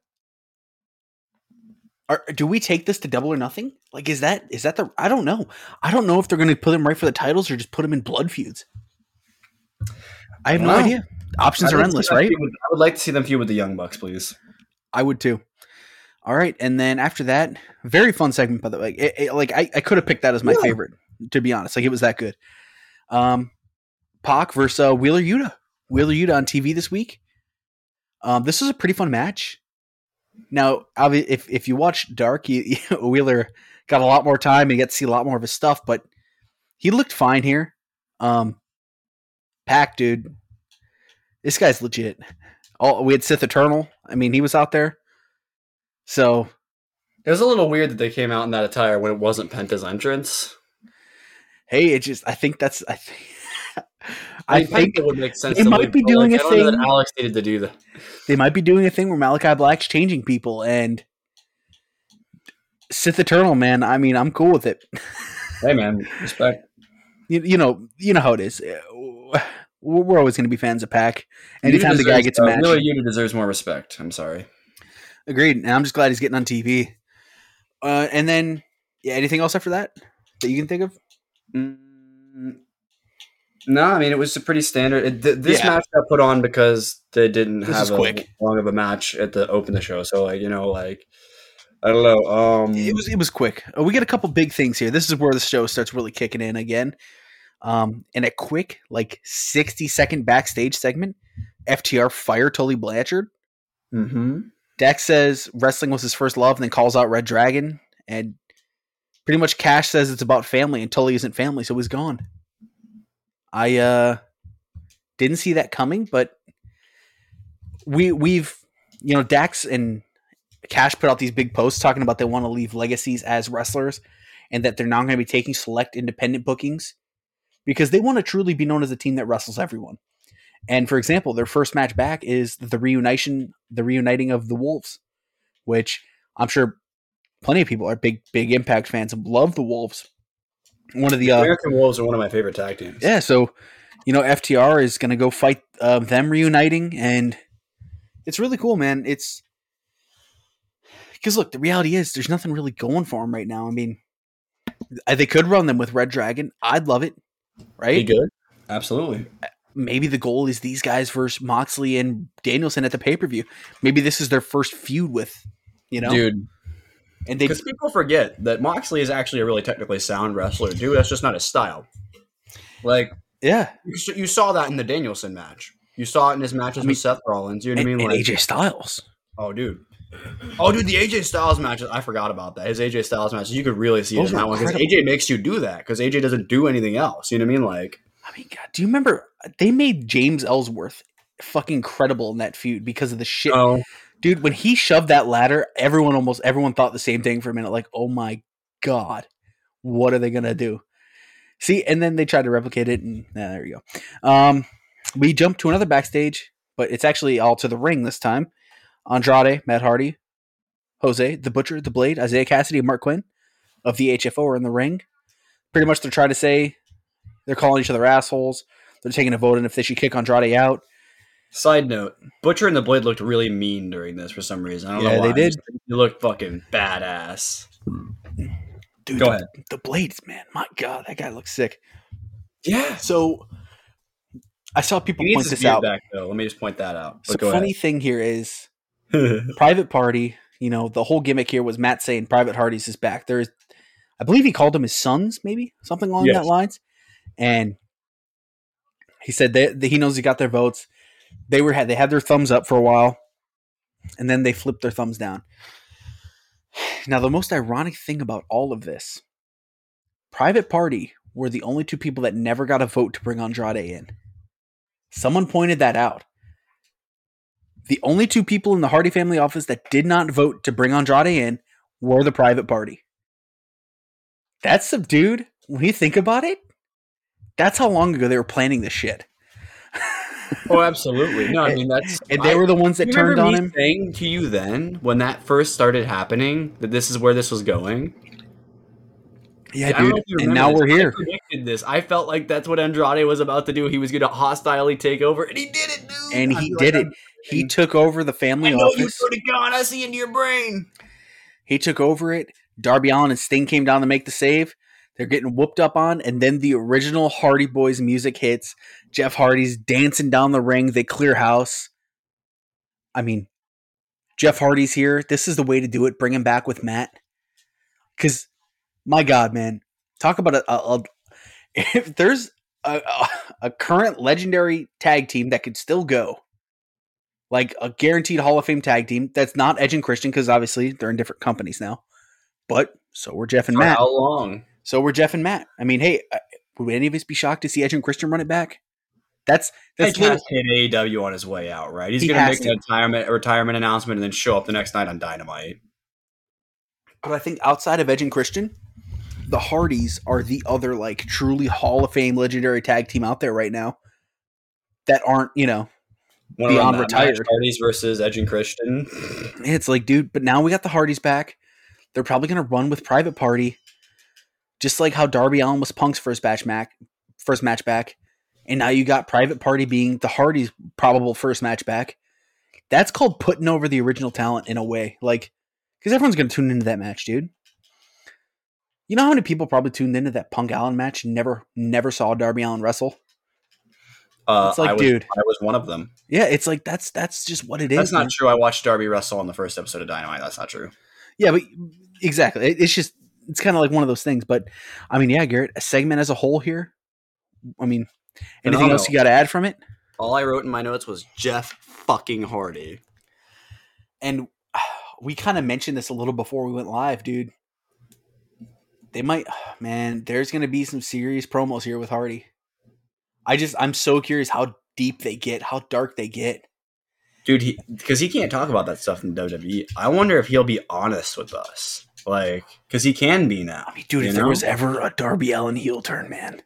Or do we take this to double or nothing? Like, is that is that the? I don't know. I don't know if they're going to put them right for the titles or just put them in blood feuds. I have no Wow. idea. Options I'd are like endless, right? with- I would like to see them feud with the Young Bucks, please. I would too. All right, and then after that, very fun segment by the way. It- it- like I, I could have picked that as my Yeah. favorite, to be honest. Like it was that good. Um, Pac versus uh, Wheeler Yuta. Wheeler Yuta on TV this week. Um, this was a pretty fun match. Now, if if you watch Dark, you, you, Wheeler got a lot more time and you get to see a lot more of his stuff, but he looked fine here. Um, Pac, dude, this guy's legit. Oh, we had Sith Eternal. I mean, he was out there. So It was a little weird that they came out in that attire when it wasn't Penta's entrance. Hey, it just I think that's I think I, I think Penta would make sense. they might be doing like, a I don't know that thing- Alex needed to do that. they might be doing a thing where Malachi Black's changing people and Sith Eternal, man. I mean, I'm cool with it. Hey man, respect. You, you know, you know how it is. We're always going to be fans of Pac. Anytime the guy gets a uh, match, Wheeler Yuta deserves more respect. I'm sorry. agreed. And I'm just glad he's getting on TV. Uh, and then, yeah, anything else after that that you can think of? Mm, No, I mean it was a pretty standard. It, th- this Yeah. match got put on because they didn't This have a quick. long of a match at the open the show. So like you know like I don't know. Um, it was it was quick. Uh, we get a couple big things here. This is where the show starts really kicking in again. Um, in a quick like sixty second backstage segment, FTR fire Tully Blanchard. hmm Dax says wrestling was his first love, and then calls out Red Dragon. And pretty much Cash says it's about family, and Tully isn't family, so he's gone. I uh didn't see that coming, but we we've you know Dax and Cash put out these big posts talking about they want to leave legacies as wrestlers, and that they're not going to be taking select independent bookings because they want to truly be known as a team that wrestles everyone. And for example, their first match back is the reunition, the reuniting of the Wolves, which I'm sure plenty of people are big, big Impact fans love the Wolves. One of the uh, American Wolves are one of my favorite tag teams. yeah, so you know FTR is going to go fight uh, them reuniting, and it's really cool, man. It's because look, the reality is there's nothing really going for them right now. I mean, they could run them with Red Dragon. I'd love it, Be right? good. Absolutely. maybe the goal is these guys versus Moxley and Danielson at the pay per view. Maybe this is their first feud with, you know, dude. And they Because people forget that Moxley is actually a really technically sound wrestler, dude. That's just not his style. Like yeah, you you saw that in the Danielson match. You saw it in his matches I mean- with Seth Rollins. You know and, what I mean? and Like, AJ Styles. oh, dude. Oh, dude, the AJ Styles matches. I forgot about that. His AJ Styles matches. You could really see it Those in that one because. AJ makes you do that because AJ doesn't do anything else. You know what I mean? Like, I mean, God, do you remember they made James Ellsworth fucking credible in that feud because of the shit, oh, dude? When he shoved that ladder, everyone almost everyone thought the same thing for a minute. Like, oh my god, what are they gonna do? See, and then they tried to replicate it, and nah, there you go. Um, we jump to another backstage, but it's actually all to the ring this time. Andrade, Matt Hardy, Jose, the Butcher, the Blade, Isiah Kassidy, and Marq Quen of the HFO are in the ring. Pretty much, they're trying to say they're calling each other assholes. They're taking a vote on if they should kick Andrade out. Side note: Butcher and the Blade looked really mean during this for some reason. I don't Yeah, know they did. You looked fucking badass. Dude, Go the, ahead. the Blades, man, my God, that guy looks sick. Yeah. So, I saw people point needs this his out. back though. Let me just point that out. So, But go funny thing here is. Private Party. You know, the whole gimmick here was Matt saying Private Hardy's is back. There's, I believe he called them his sons, maybe something along Yes. that lines, and he said that, that he knows he got their votes. They were had they had their thumbs up for a while, and then they flipped their thumbs down. Now, the most ironic thing about all of this, Private Party were the only two people that never got a vote to bring Andrade in. Someone pointed that out. The only two people in the Hardy family office that did not vote to bring Andrade in were the Private Party. That's subdued. When you think about it, that's how long ago they were planning this shit. Oh, absolutely. No, I mean that's And they I- were the ones that turned on him. Saying to you then, when that first started happening, that this is where this was going. Yeah, I know dude. And now this. we're I here. predicted this. I felt like that's what Andrade was about to do. He was going to hostilely take over, and he did it, dude. And he feel did like it. He took over the I family know you office. could have gone. I see into your brain. He took over it. Darby Allin and Sting came down to make the save. They're getting whooped up on, and then the original Hardy Boys music hits. Jeff Hardy's dancing down the ring. They clear house. I mean, Jeff Hardy's here. This is the way to do it. Bring him back with Matt. Because, my God, man, talk about a, a, a if there's a, a, a current legendary tag team that could still go, like a guaranteed Hall of Fame tag team that's not Edge and Christian because obviously they're in different companies now. But so were Jeff and For Matt. how long? So were Jeff and Matt. I mean, hey, uh, would any of us be shocked to see Edge and Christian run it back? That's that's Edge hit AEW on his way out, right? He's He going to make a retirement retirement announcement and then show up the next night on Dynamite. but I think outside of Edge and Christian, the Hardys are the other like truly Hall of Fame legendary tag team out there right now that aren't you know Wanna Beyond that match, retired. Hardys versus Edge and Christian. It's like, dude, but now we got the Hardys back. They're probably going to run with Private Party, just like how Darby Allin was Punk's first match, Mac, first match back, and now you got Private Party being the Hardys' probable first match back. That's called putting over the original talent in a way, like because everyone's going to tune into that match, dude. You know how many people probably tuned into that Punk Allin match and never, never saw Darby Allin wrestle? Uh, It's like, I was, dude. I was one of them. Yeah, it's like that's that's just what it is. That's not man. true. I watched Darby wrestle on the first episode of Dynamite. That's not true. Yeah, but exactly. It- It's just it's kind of like one of those things. But I mean, yeah, Garrett, a segment as a whole here. I mean, anything else you got to add from it? All I wrote in my notes was Jeff fucking Hardy. And we kind of mentioned this a little before we went live, dude. They might, man. There's going to be some serious promos here with Hardy. I just, I'm so curious how deep they get, how dark they get. Dude, he because he can't talk about that stuff in WWE. I wonder if he'll be honest with us, like because he can be now. I mean, dude, if there was ever a Darby Allin heel turn, man.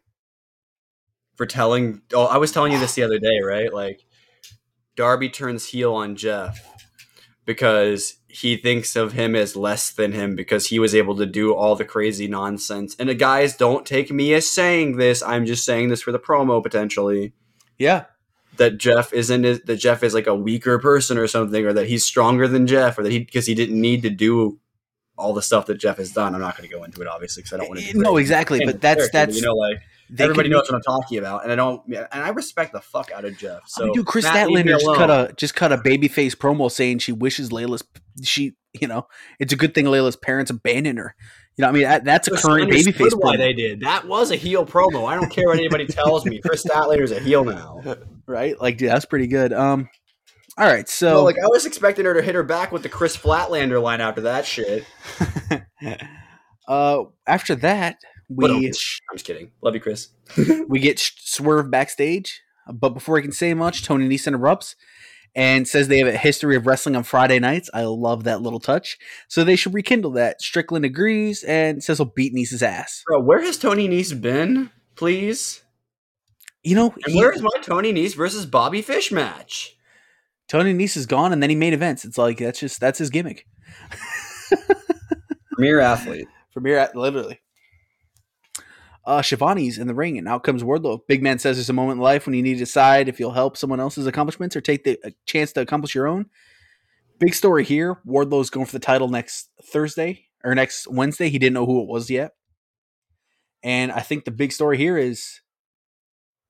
for telling. Oh, I was telling you this the other day, right? Like Darby turns heel on Jeff because he thinks of him as less than him because he was able to do all the crazy nonsense. And the guys don't take me as saying this. I'm just saying this for the promo potentially. Yeah, that Jeff isn't that Jeff is like a weaker person or something, or that he's stronger than Jeff, or that he because he didn't need to do all the stuff that Jeff has done. I'm not going to go into it obviously because I don't want to. no, exactly. But that's that's you know like Everybody knows what I'm talking about, and I don't. And I respect the fuck out of Jeff. So I mean, dude, Chris Matt, leave me Statlander just cut a just cut a babyface promo saying she wishes Leyla's she you know it's a good thing Leyla's parents abandoned her. You know, I mean that, that's a current babyface why promo, they did. That was a heel promo. I don't care what anybody tells me. Kris Statlander's a heel now. right? Like, dude, that's pretty good. Um, all right, so So, like, I was expecting her to hit her back with the Chris Flatlander line after that shit. uh, after that we I'm just kidding. Love you, Chris. we get Swerve backstage, but before he can say much, Tony Nese interrupts and says they have a history of wrestling on Friday nights. I love that little touch. So they should rekindle that. Strickland agrees and says he'll beat Nese's ass. Bro, where has Tony Nese been? Please. You know, And he- where is my Tony Nese versus Bobby Fish match? Tony Nese is gone, and then he made events. It's like that's just that's his gimmick. Premier athlete. Premier at literally. Uh, Schiavone's in the ring, and out comes Wardlow. Big man says there's a moment in life when you need to decide if you'll help someone else's accomplishments or take the a chance to accomplish your own. Big story here. Wardlow's going for the title next Thursday or next Wednesday. He didn't know who it was yet. And I think the big story here is,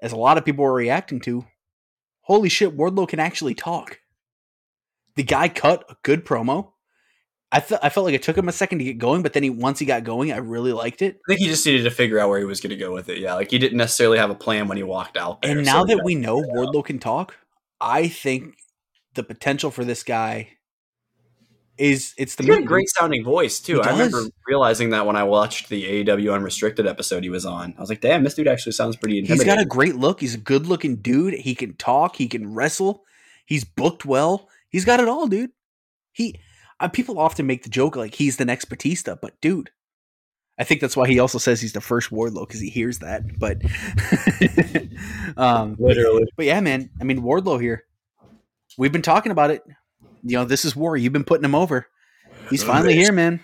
as a lot of people are reacting to, holy shit, Wardlow can actually talk. The guy cut a good promo. I felt I felt like it took him a second to get going, but then he once he got going, I really liked it. I think he just needed to figure out where he was going to go with it. Yeah, like he didn't necessarily have a plan when he walked out. There, And now he that we know Wardlow can talk, I think the potential for this guy is it's the got a great sounding voice too. I remember realizing that when I watched the AEW Unrestricted episode he was on. I was like, damn, this dude actually sounds pretty He's got a great look. He's a good looking dude. He can talk. He can wrestle. He's booked well. He's got it all, dude. He uh, people often make the joke like he's the next Batista, but dude, I think that's why he also says he's the first Wardlow because he hears that. But um, Literally. But yeah, man. I mean, Wardlow here. We've been talking about it. You know, this is war. You've been putting him over. He's finally here, man.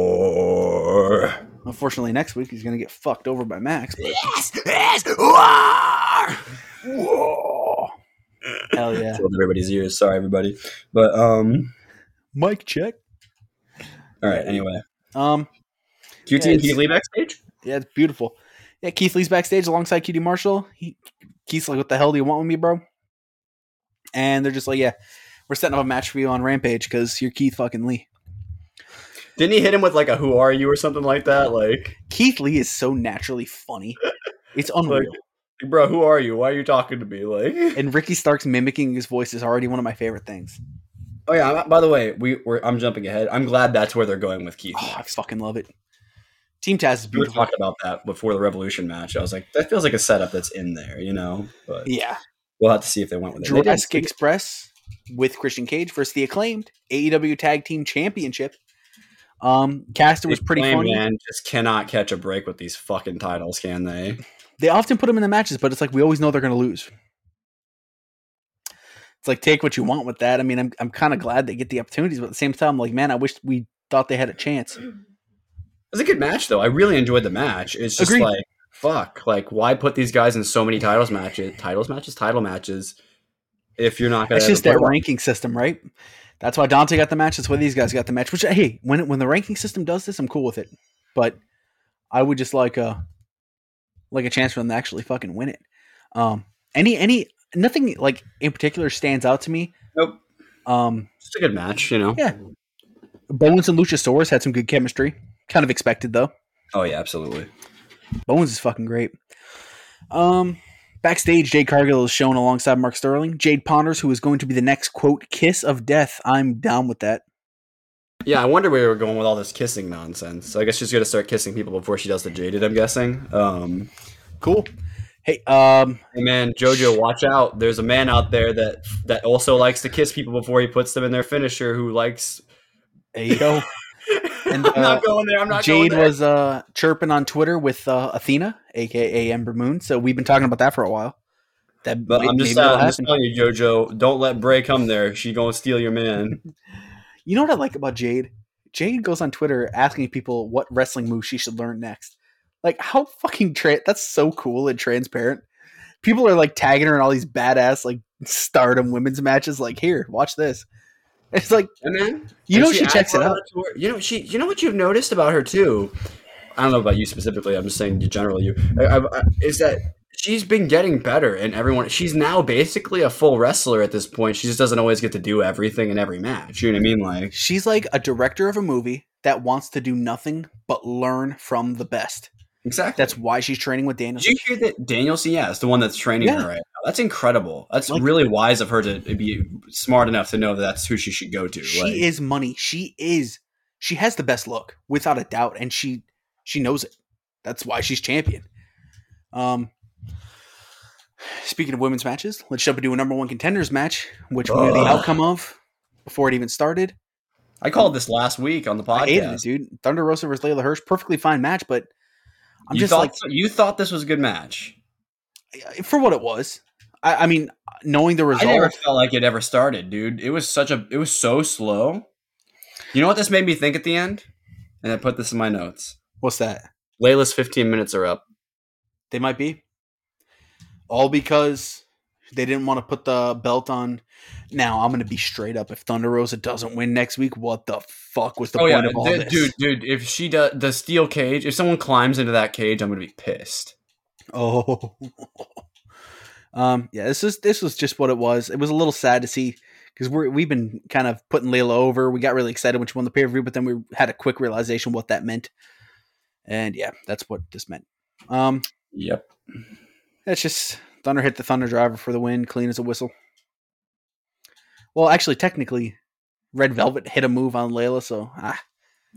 War. Unfortunately, next week he's gonna get fucked over by Max. But Yes, yes, war! whoa, hell yeah, Killed everybody's ears. Sorry, everybody. But um, Mike check. all right. Anyway, Um, QT Yeah, and it's- Keith Lee backstage. yeah, it's beautiful. Yeah, Keith Lee's backstage alongside QT Marshall. He, Keith's like, "What the hell do you want with me, bro?" And they're just like, "Yeah, we're setting up a match for you on Rampage because you're Keith fucking Lee." Didn't he hit him with like a "Who are you" or something like that? Like, Keith Lee is so naturally funny. It's unreal. bro, who are you? Why are you talking to me? Like, and Ricky Starks mimicking his voice is already one of my favorite things. oh yeah. By the way, we we're, I'm jumping ahead. I'm glad that's where they're going with Keith. Oh, I fucking love it. Team Taz is we were talking about that before the Revolution match. I was like, that feels like a setup that's in there, you know. But Yeah. we'll have to see if they went with it. Jurassic Express with Christian Cage versus the acclaimed AEW Tag Team Championship. Um, Caster was pretty funny. Man just cannot catch a break with these fucking titles, can they? They often put them in the matches, but it's like we always know they're going to lose. It's like take what you want with that. I mean, I'm I'm kind of glad they get the opportunities, but at the same time, like man, I wish we thought they had a chance. It was a good match, though. I really enjoyed the match. It's just Agreed. like, fuck, like why put these guys in so many titles matches, titles matches, title matches, if you're not gonna. It's just that put ranking system, right? That's why Dante got the match. That's why these guys got the match. Which hey, when when the ranking system does this, I'm cool with it. But I would just like a like a chance for them to actually fucking win it. Um, any any nothing like in particular stands out to me. Nope. Um, It's a good match, you know. Yeah. Bowens and Luchasaurus had some good chemistry. Kind of expected though. Oh yeah, absolutely. Bowens is fucking great. Um, backstage, Jade Cargill is shown alongside Mark Sterling. Jade Ponders, who is going to be the next quote kiss of death. I'm down with that. Yeah, I wonder where we were going with all this kissing nonsense. So I guess she's gonna start kissing people before she does the jaded. I'm guessing. Um, Cool. Hey, um, hey man, Jojo, watch out! There's a man out there that that also likes to kiss people before he puts them in their finisher. Who likes? there you go. And, I'm not uh, going there. I'm not going Jade there. was uh chirping on Twitter with uh, Athena, aka Ember Moon. So we've been talking about that for a while. That But may- I'm just, maybe uh, that'll I'm just telling you, JoJo, don't let Bray come there. She gonna steal your man. You know what I like about Jade? Jade goes on Twitter asking people what wrestling move she should learn next. Like how fucking tra- that's so cool and transparent. People are like tagging her in all these badass like stardom women's matches. Like here, watch this. It's like And man, you and know she, checks it out. on to her- You know she. You know what you've noticed about her too. I don't know about you specifically. I'm just saying generally. You I, I, is that she's been getting better, and everyone. She's now basically a full wrestler at this point. She just doesn't always get to do everything in every match. You know what I mean? Like She's like a director of a movie that wants to do nothing but learn from the best. Exactly. That's why she's training with Daniel. Did you hear that Danielson? Yeah, is the one that's training Yeah. her right now. That's incredible. That's Like- really wise of her to be smart enough to know that that's who she should go to. She Like, is money. She is. She has the best look, without a doubt, and she she knows it. That's why she's champion. Um. Speaking of women's matches, let's jump into a number one contenders match, which we knew the outcome of before it even started. I called this last week on the podcast. I hated it, dude. Thunder Rosa versus Leyla Hirsch, perfectly fine match, but I'm you just thought like you thought this was a good match. for what it was. I, I mean, knowing the result, I result, never felt like it ever started, dude. It was such a it was so slow. You know what this made me think at the end? And I put this in my notes. what's that? Leyla's 15 minutes are up. They might be. All because they didn't want to put the belt on. Now I'm going to be straight up. If Thunder Rosa doesn't win next week, what the fuck was the oh point yeah, of all dude, this? dude, dude. If she does the steel cage, if someone climbs into that cage, I'm gonna be pissed. Oh. um. Yeah. This is this was just what it was. It was a little sad to see because we're we've been kind of putting Leyla over. We got really excited when she won the pay per view, but then we had a quick realization what that meant. And yeah, that's what this meant. Um. Yep. That's just Thunder hit the Thunder Driver for the win, clean as a whistle. Well, actually, technically, Red Velvet hit a move on Leyla, so ah,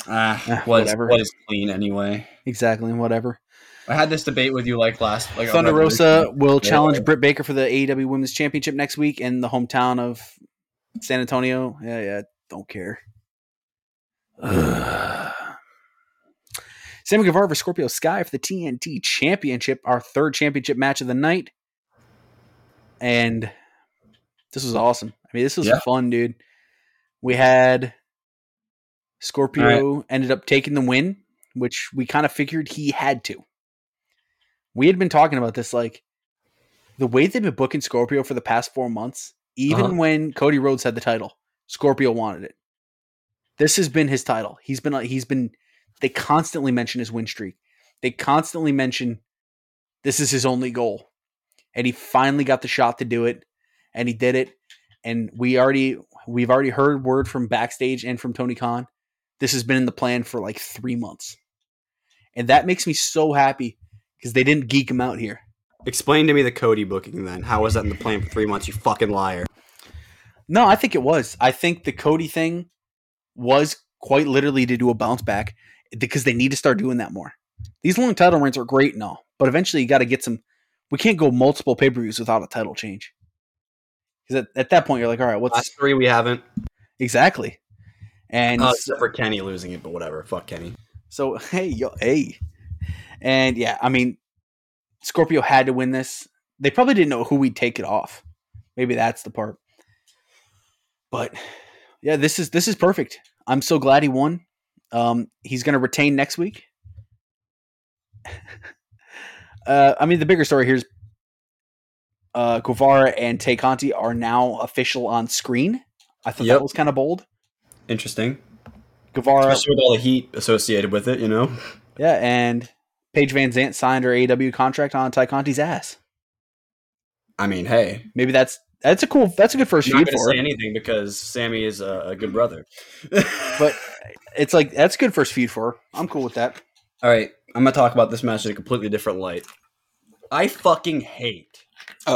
Ah, Ah, what is whatever. what is clean anyway? exactly, whatever. I had this debate with you like last like Thunder Rosa will Yeah. challenge Britt Baker for the AEW Women's Championship next week in the hometown of San Antonio. Yeah, yeah, don't care. Sammy Guevara versus Scorpio Sky for the TNT Championship, our third championship match of the night. And this was awesome. I mean, this was Yeah. fun, dude. We had Scorpio ended up taking the win, which we kind of figured he had to. We had been talking about this, like the way they've been booking Scorpio for the past four months, even Uh-huh. when Cody Rhodes had the title, Scorpio wanted it. This has been his title. He's been he's been they constantly mention his win streak. They constantly mention this is his only goal. And he finally got the shot to do it and he did it and we already we've already heard word from backstage and from Tony Khan. This has been in the plan for like 3 months. And that makes me so happy because they didn't geek him out here. Explain to me the Cody booking then. How was that in the plan for three months? You fucking liar. No, I think it was. I think the Cody thing was quite literally to do a bounce back because they need to start doing that more. These long title reigns are great and all, but eventually you got to get some. We can't go multiple pay per views without a title change. Because at, at that point you're like, all right, what's Last three we haven't. exactly? And Uh, except for Kenny losing it, but whatever. Fuck Kenny. so hey, yo, hey, and yeah, I mean, Scorpio had to win this. They probably didn't know who we'd take it off. Maybe that's the part. But yeah, this is this is perfect. I'm so glad he won. Um, he's going to retain next week. uh, I mean, the bigger story here is uh, Guevara and Tay Conti are now official on screen. I thought Yep. that was kind of bold. Interesting. Guevara, Especially with all the heat associated with it, you know? yeah, and Paige VanZant signed her AW contract on Tay Conti's ass. I mean, hey. Maybe that's that's a cool that's a good first I'm not going to for say anything because Sammy is a, a good brother. But it's like that's a good first feud for her. I'm cool with that. all right, I'm going to talk about this match in a completely different light. I fucking hate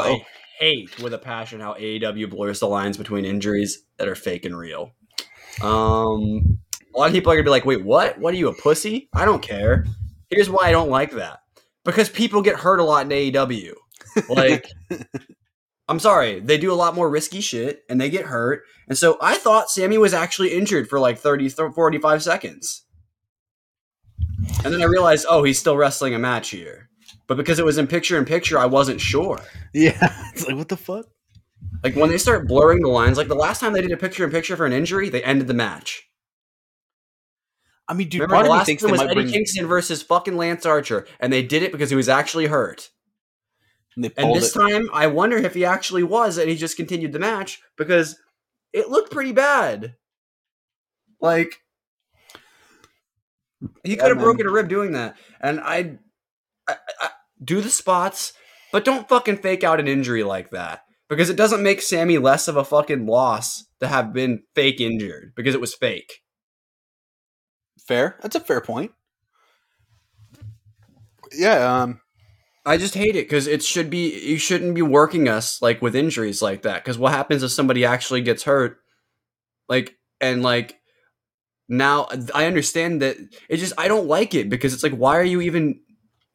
I hate with a passion how AEW blurs the lines between injuries that are fake and real. Um, a lot of people are gonna be like, "Wait, what? What are you a pussy?" I don't care. Here's why I don't like that: because people get hurt a lot in AEW. Like, I'm sorry, they do a lot more risky shit and they get hurt. And so I thought Sammy was actually injured for like 30, 45 seconds. And then I realized, oh, he's still wrestling a match here. But because it was in picture in picture, I wasn't sure. Yeah, it's like what the fuck? Like when they start blurring the lines, like the last time they did a picture in picture for an injury, they ended the match. I mean, dude, Remember part the last thinks was Eddie bring. Kingston versus fucking Lance Archer, and they did it because he was actually hurt. They And this it. time, I wonder if he actually was, and he just continued the match because it looked pretty bad. Like, He Yeah, could have man. broken a rib doing that, and I, I, I do the spots, but don't fucking fake out an injury like that because it doesn't make Sammy less of a fucking loss to have been fake injured because it was fake. Fair. That's a fair point. Yeah. Um. I just hate it because it should be you shouldn't be working us like with injuries like that. Because what happens if somebody actually gets hurt, like and like now I understand that it just I don't like it because it's like why are you even?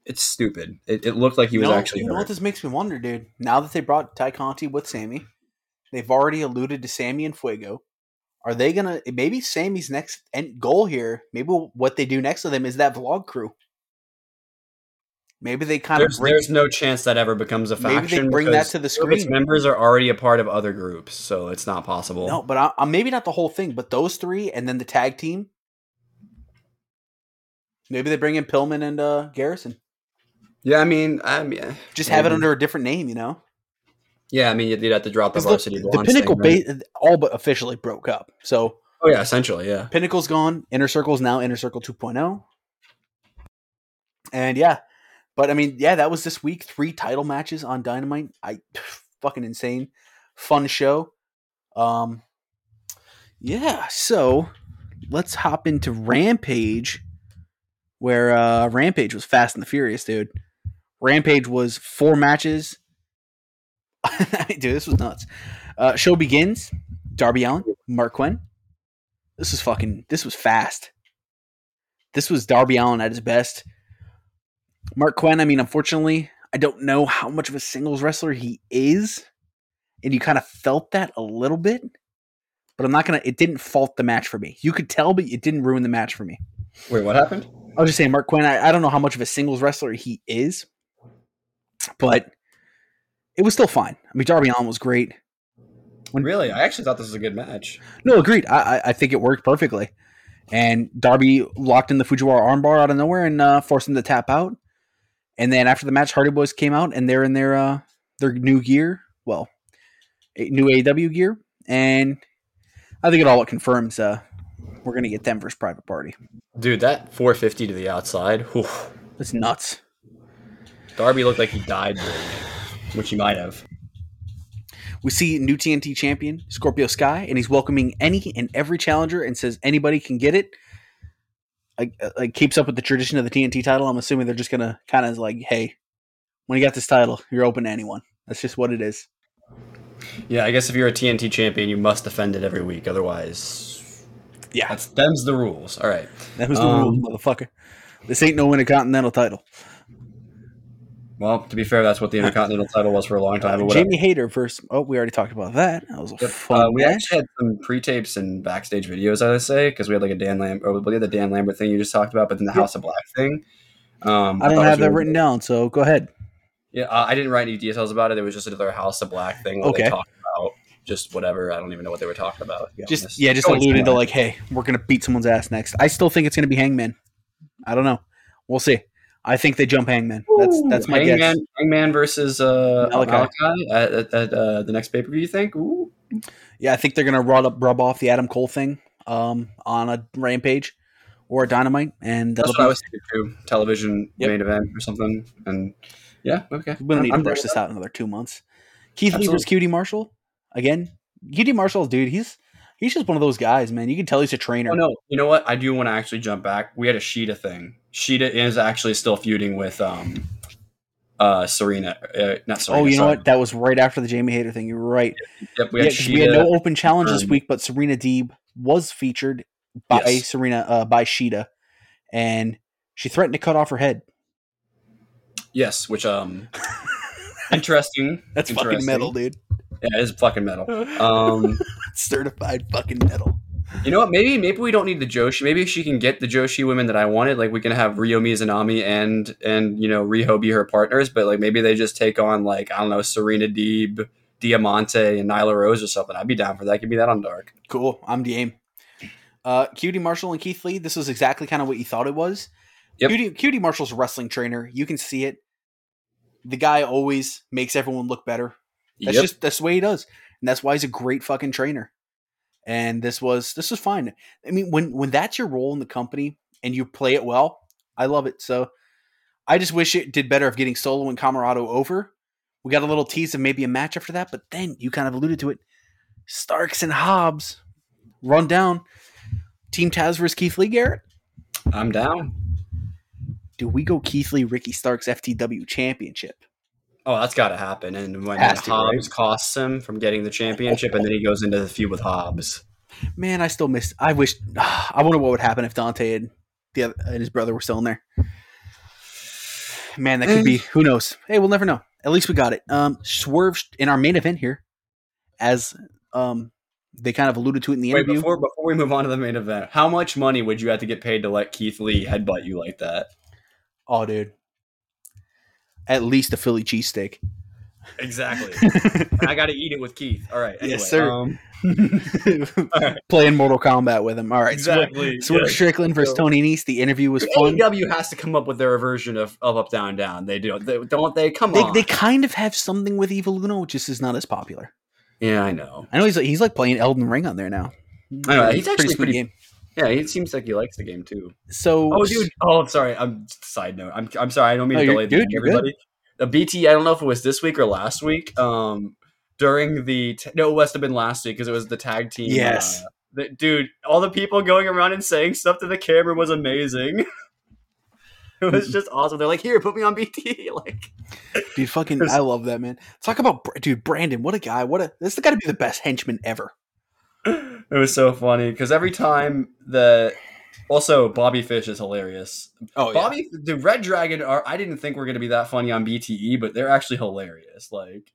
It's stupid. It, it looked like he was actually You know what this makes me wonder, dude? Now that they brought Tay Conti with Sammy, they've already alluded to Sammy and Fuego. Are they gonna? Maybe Sammy's next end goal here. Maybe what they do next to them is that vlog crew. Maybe they kind There's, of bring. there's no chance that ever becomes a faction. Maybe they bring that to the screen. members are already a part of other groups, so it's not possible. No, but I, I, maybe not the whole thing, but those three, and then the tag team. Maybe they bring in Pillman and uh, Garrison. Yeah, I mean, I mean, eh, Just have it under a different name, you know. Yeah, I mean, you'd you'd have to drop the, varsity. the Blondes pinnacle thing, right? ba- all but officially broke up. So Oh yeah, essentially, yeah. Pinnacle's gone. Inner Circle's now Inner Circle 2.0. And yeah, but I mean, yeah, that was this week. Three title matches on Dynamite. I fucking insane, fun show. Um, yeah. So let's hop into Rampage, where uh Rampage was Fast and the Furious, dude. Rampage was four matches. dude, this was nuts. Uh, show begins. Darby Allin, Marq Quen, this was fucking. This was fast. This was Darby Allin at his best. Marq Quen. I mean, unfortunately, I don't know how much of a singles wrestler he is, and you kind of felt that a little bit. But I'm not gonna. It didn't fault the match for me. You could tell, but it didn't ruin the match for me. Wait, what happened? I was just saying, Marq Quen. I, I don't know how much of a singles wrestler he is, but it was still fine. I mean, Darby Allin was great. When- Really, I actually thought this was a good match. No, agreed. I, I- I think it worked perfectly. And Darby locked in the Fujiwara armbar out of nowhere and uh, forced him to tap out. And then after the match, Hardy Boys came out and they're in their uh, their new gear, well, new AW gear, and I think it all confirms uh, we're gonna get them versus Private Party. Dude, that 450 to the outside, whew, That's nuts. Darby looked like he died which he might have. We see new TNT champion Scorpio Sky, and he's welcoming any and every challenger, and says anybody can get it. Like, uh, like keeps up with the tradition of the TNT title. I'm assuming they're just gonna kind of like, hey, when you got this title, you're open to anyone. That's just what it is. Yeah, I guess if you're a TNT champion, you must defend it every week. Otherwise, Yeah, that's them's the rules. All right. that was the um, rule, motherfucker. This ain't no Intercontinental title. Well, to be fair, that's what the Intercontinental title was for a long time. Whatever. Jamie Hayter versus. Oh, we already talked about that. That was a fun Uh, we match. actually had some pre-tapes and backstage videos, I would say, because we had like a Dan Lambert, or we had the Dan Lambert thing you just talked about, but then the. House of Black thing. Um, I don't have that really written good. down, so go ahead. Yeah, uh, I didn't write any details about it. It was just another House of Black thing where Okay. they talked about just whatever. I don't even know what they were talking about. Just honest. yeah, just Going alluding to like, hey, we're gonna beat someone's ass next. I still think it's gonna be Hangman. I don't know. We'll see. I think they jump Hangman. That's that's my Hangman, guess. Hangman versus uh, Malachi. Malachi, at, at, at uh, the next pay per view. You think? Ooh. Yeah, I think they're gonna rub up, rub off the Adam Cole thing um, on a Rampage or a Dynamite, and That's what I be- was thinking too. Television Yep. main event or something. And yeah, okay. we don't need I'm to down rush with this out another two months. Keith Lee Absolutely. versus QT Marshall again. QT Marshall, dude, he's he's just one of those guys, man. You can tell he's a trainer. Oh no! You know what? I do want to actually jump back. We had a Shida thing. Shida is actually still feuding with um, uh, Serena. Uh, not Serena. Oh, you know sorry. what? That was right after the Jamie Hayter thing. You're right. Yep, we yeah, Shida. we had no open challenge this um, week, but Serena Deeb was featured by Yes. Serena uh, by Shida, and she threatened to cut off her head. Yes, which um, interesting. That's fucking Interesting. metal, dude. Yeah, it is fucking metal. Um, Certified fucking metal. you know what? Maybe maybe we don't need the Joshi. Maybe if she can get the Joshi women that I wanted, like we can have Ryo Mizunami and and you know Riho be her partners, but like maybe they just take on like I don't know Serena Deeb, Diamante, and Nyla Rose or something. I'd be down for that. Give me that on Dark. Cool. I'm game. Uh, QT Marshall and Keith Lee. This was exactly kind of what you thought it was. Yep. QT, QT Marshall's a wrestling trainer. You can see it. The guy always makes everyone look better. That's Yep. just that's the way he does, and that's why he's a great fucking trainer. And this was this was fine. I mean, when when that's your role in the company, and you play it well, I love it. So I just wish it did better of getting Solo and Comoroto over. We got a little tease of maybe a match after that, but then you kind of alluded to it. Starks and Hobbs run down. Team Taz versus Keith Lee Garrett. I'm down. Do we go Keith Lee, Ricky Starks FTW championship? Oh, that's got to happen. And when Has to, Hobbs right? costs him from getting the championship, and then he goes into the feud with Hobbs. Man, I still miss. I wish. I wonder what would happen if Dante and the other, and his brother were still in there. Man, that could be. Who knows? Hey, we'll never know. At least we got it. Um, Swerve in our main event here, as um, they kind of alluded to it in the Wait, interview. before before we move on to the main event, how much money would you have to get paid to let Keith Lee headbutt you like that? oh, dude, at least a Philly cheesesteak. Exactly. I got to eat it with Keith. All right. Anyway, Yes, sir. Um, Playing Mortal Kombat with him. All right, Swerve- exactly. Swerve Yeah. Strickland versus So- Tony Nese. The interview was fun. AEW has to come up with their version of, of up down down. They do. They, don't they? Come They, on. they kind of have something with Evil Uno, which just is not as popular. yeah, I know. I know he's like, he's like playing Elden Ring on there now. I know, he's actually sweet pretty- game. Yeah, it seems like he likes the game too. So, Oh, dude. Oh, sorry. I'm side note. I'm I'm sorry. I don't mean No, to delay the dude, end, you're good. everybody. The BT. I don't know if it was this week or last week. Um, during the t- no, it must have been last week because it was the tag team. Yes. uh, the, dude, all the people going around and saying stuff to the camera was amazing. it was just awesome. They're like, "Here, put me on BT." Like, dude, fucking, I love that man. Talk about, dude, Brandon. What a guy. What a this has got to be the best henchman ever. It was so funny because every time the also Bobby Fish is hilarious. Oh, Bobby, the Red Dragon are. I didn't think we're gonna be that funny on BTE, but they're actually hilarious. Like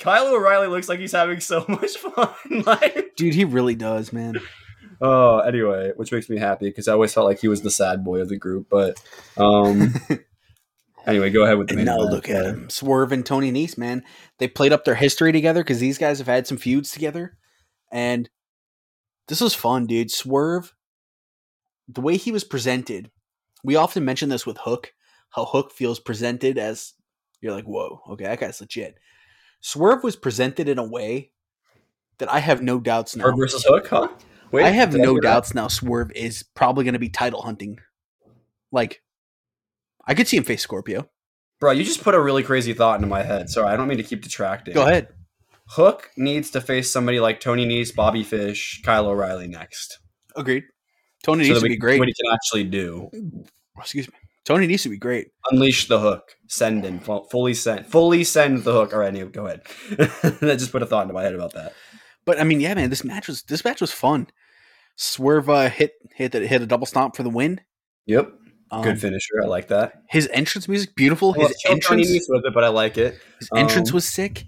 Kyle O'Reilly looks like he's having so much fun. like, dude, he really does, man. oh, anyway, which makes me happy because I always felt like he was the sad boy of the group. But um, anyway, go ahead with the And main now event. look at him, Swerve and Tony Nese, man. They played up their history together because these guys have had some feuds together, and this was fun, dude. Swerve, the way he was presented, we often mention this with Hook, how Hook feels presented as you're like, whoa, okay, that guy's legit. Swerve was presented in a way that I have no doubts now. Bird versus Hook, huh? Wait, I have no doubts now. Swerve is probably going to be title hunting. Like, I could see him face Scorpio. bro. You just put a really crazy thought into my head. Sorry, I don't mean to keep detracting. Go ahead. Hook needs to face somebody like Tony Nese, Bobby Fish, Kyle O'Reilly next. Agreed. Tony so needs to be great. What he can actually do. Excuse me. Tony needs to be great. Unleash the hook. Send in. Fully send. Fully send the hook. All right, anyway, go ahead. that just put a thought into my head about that. But I mean, yeah, man, this match was this match was fun. Swerve uh, hit hit hit a double stomp for the win. Yep. Um, Good finisher. I like that. His entrance music, beautiful. His entrance, with it, but I like it. his entrance um, was sick.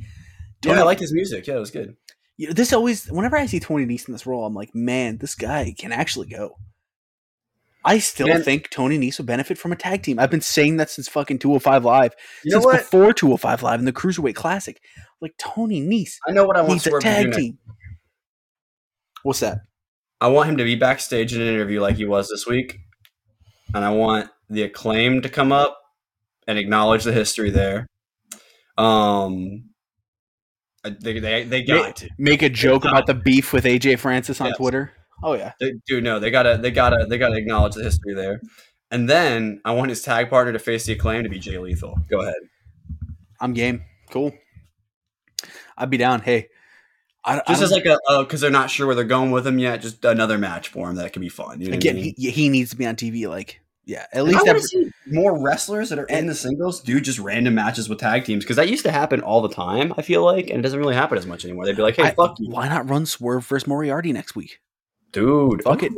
Yeah, I like his music. Yeah, it was good. you know, this always whenever I see Tony Nese in this role, I'm like, man, this guy can actually go. I still think Tony Nese would benefit from a tag team. I've been saying that since fucking 205 Live, since before 205 Live in the Cruiserweight Classic. Like Tony Nese I know what I want needs a Swerve to do tag team. What's that? I want him to be backstage in an interview like he was this week, and I want the Acclaimed to come up and acknowledge the history there. Um, Uh, they they they got to. Make a joke about the beef with AJ Francis on Yes. Twitter. Oh yeah, They, dude, no, they gotta they gotta they gotta acknowledge the history there. And then I want his tag partner to face the Acclaimed to be Jay Lethal. Go ahead. I'm game. Cool. I'd be down. Hey, I, I Just as don't- like a because they're not sure where they're going with him yet. Just another match for him that could be fun. You know again, I mean? he, he needs to be on TV. Like, yeah, at least every, more wrestlers that are in the singles do just random matches with tag teams because that used to happen all the time. I feel like, and it doesn't really happen as much anymore. They'd be like, "Hey, I- fuck you, why not run Swerve versus Moriarty next week? dude." Fuck it.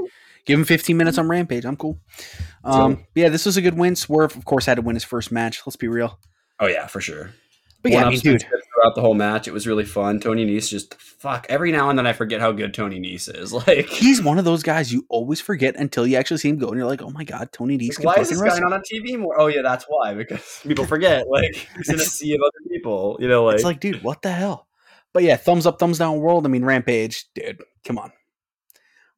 Give him 15 minutes on Rampage. I'm cool. Um, yeah, this was a good win. Swerve, of course, had to win his first match. Let's be real. Oh yeah, for sure. But yeah, I mean, dude, throughout the whole match, it was really fun. Tony Nese just fuck every now and then I forget how good Tony Nese is. Like, he's one of those guys you always forget until you actually see him go, and you're like, oh my god, Tony Nese can why is this guy not on TV more? Oh yeah, that's why because people forget. Like he's in a sea of other people. You know, like, it's like, dude, what the hell? But yeah, thumbs up, thumbs down, world. I mean, Rampage, dude, come on.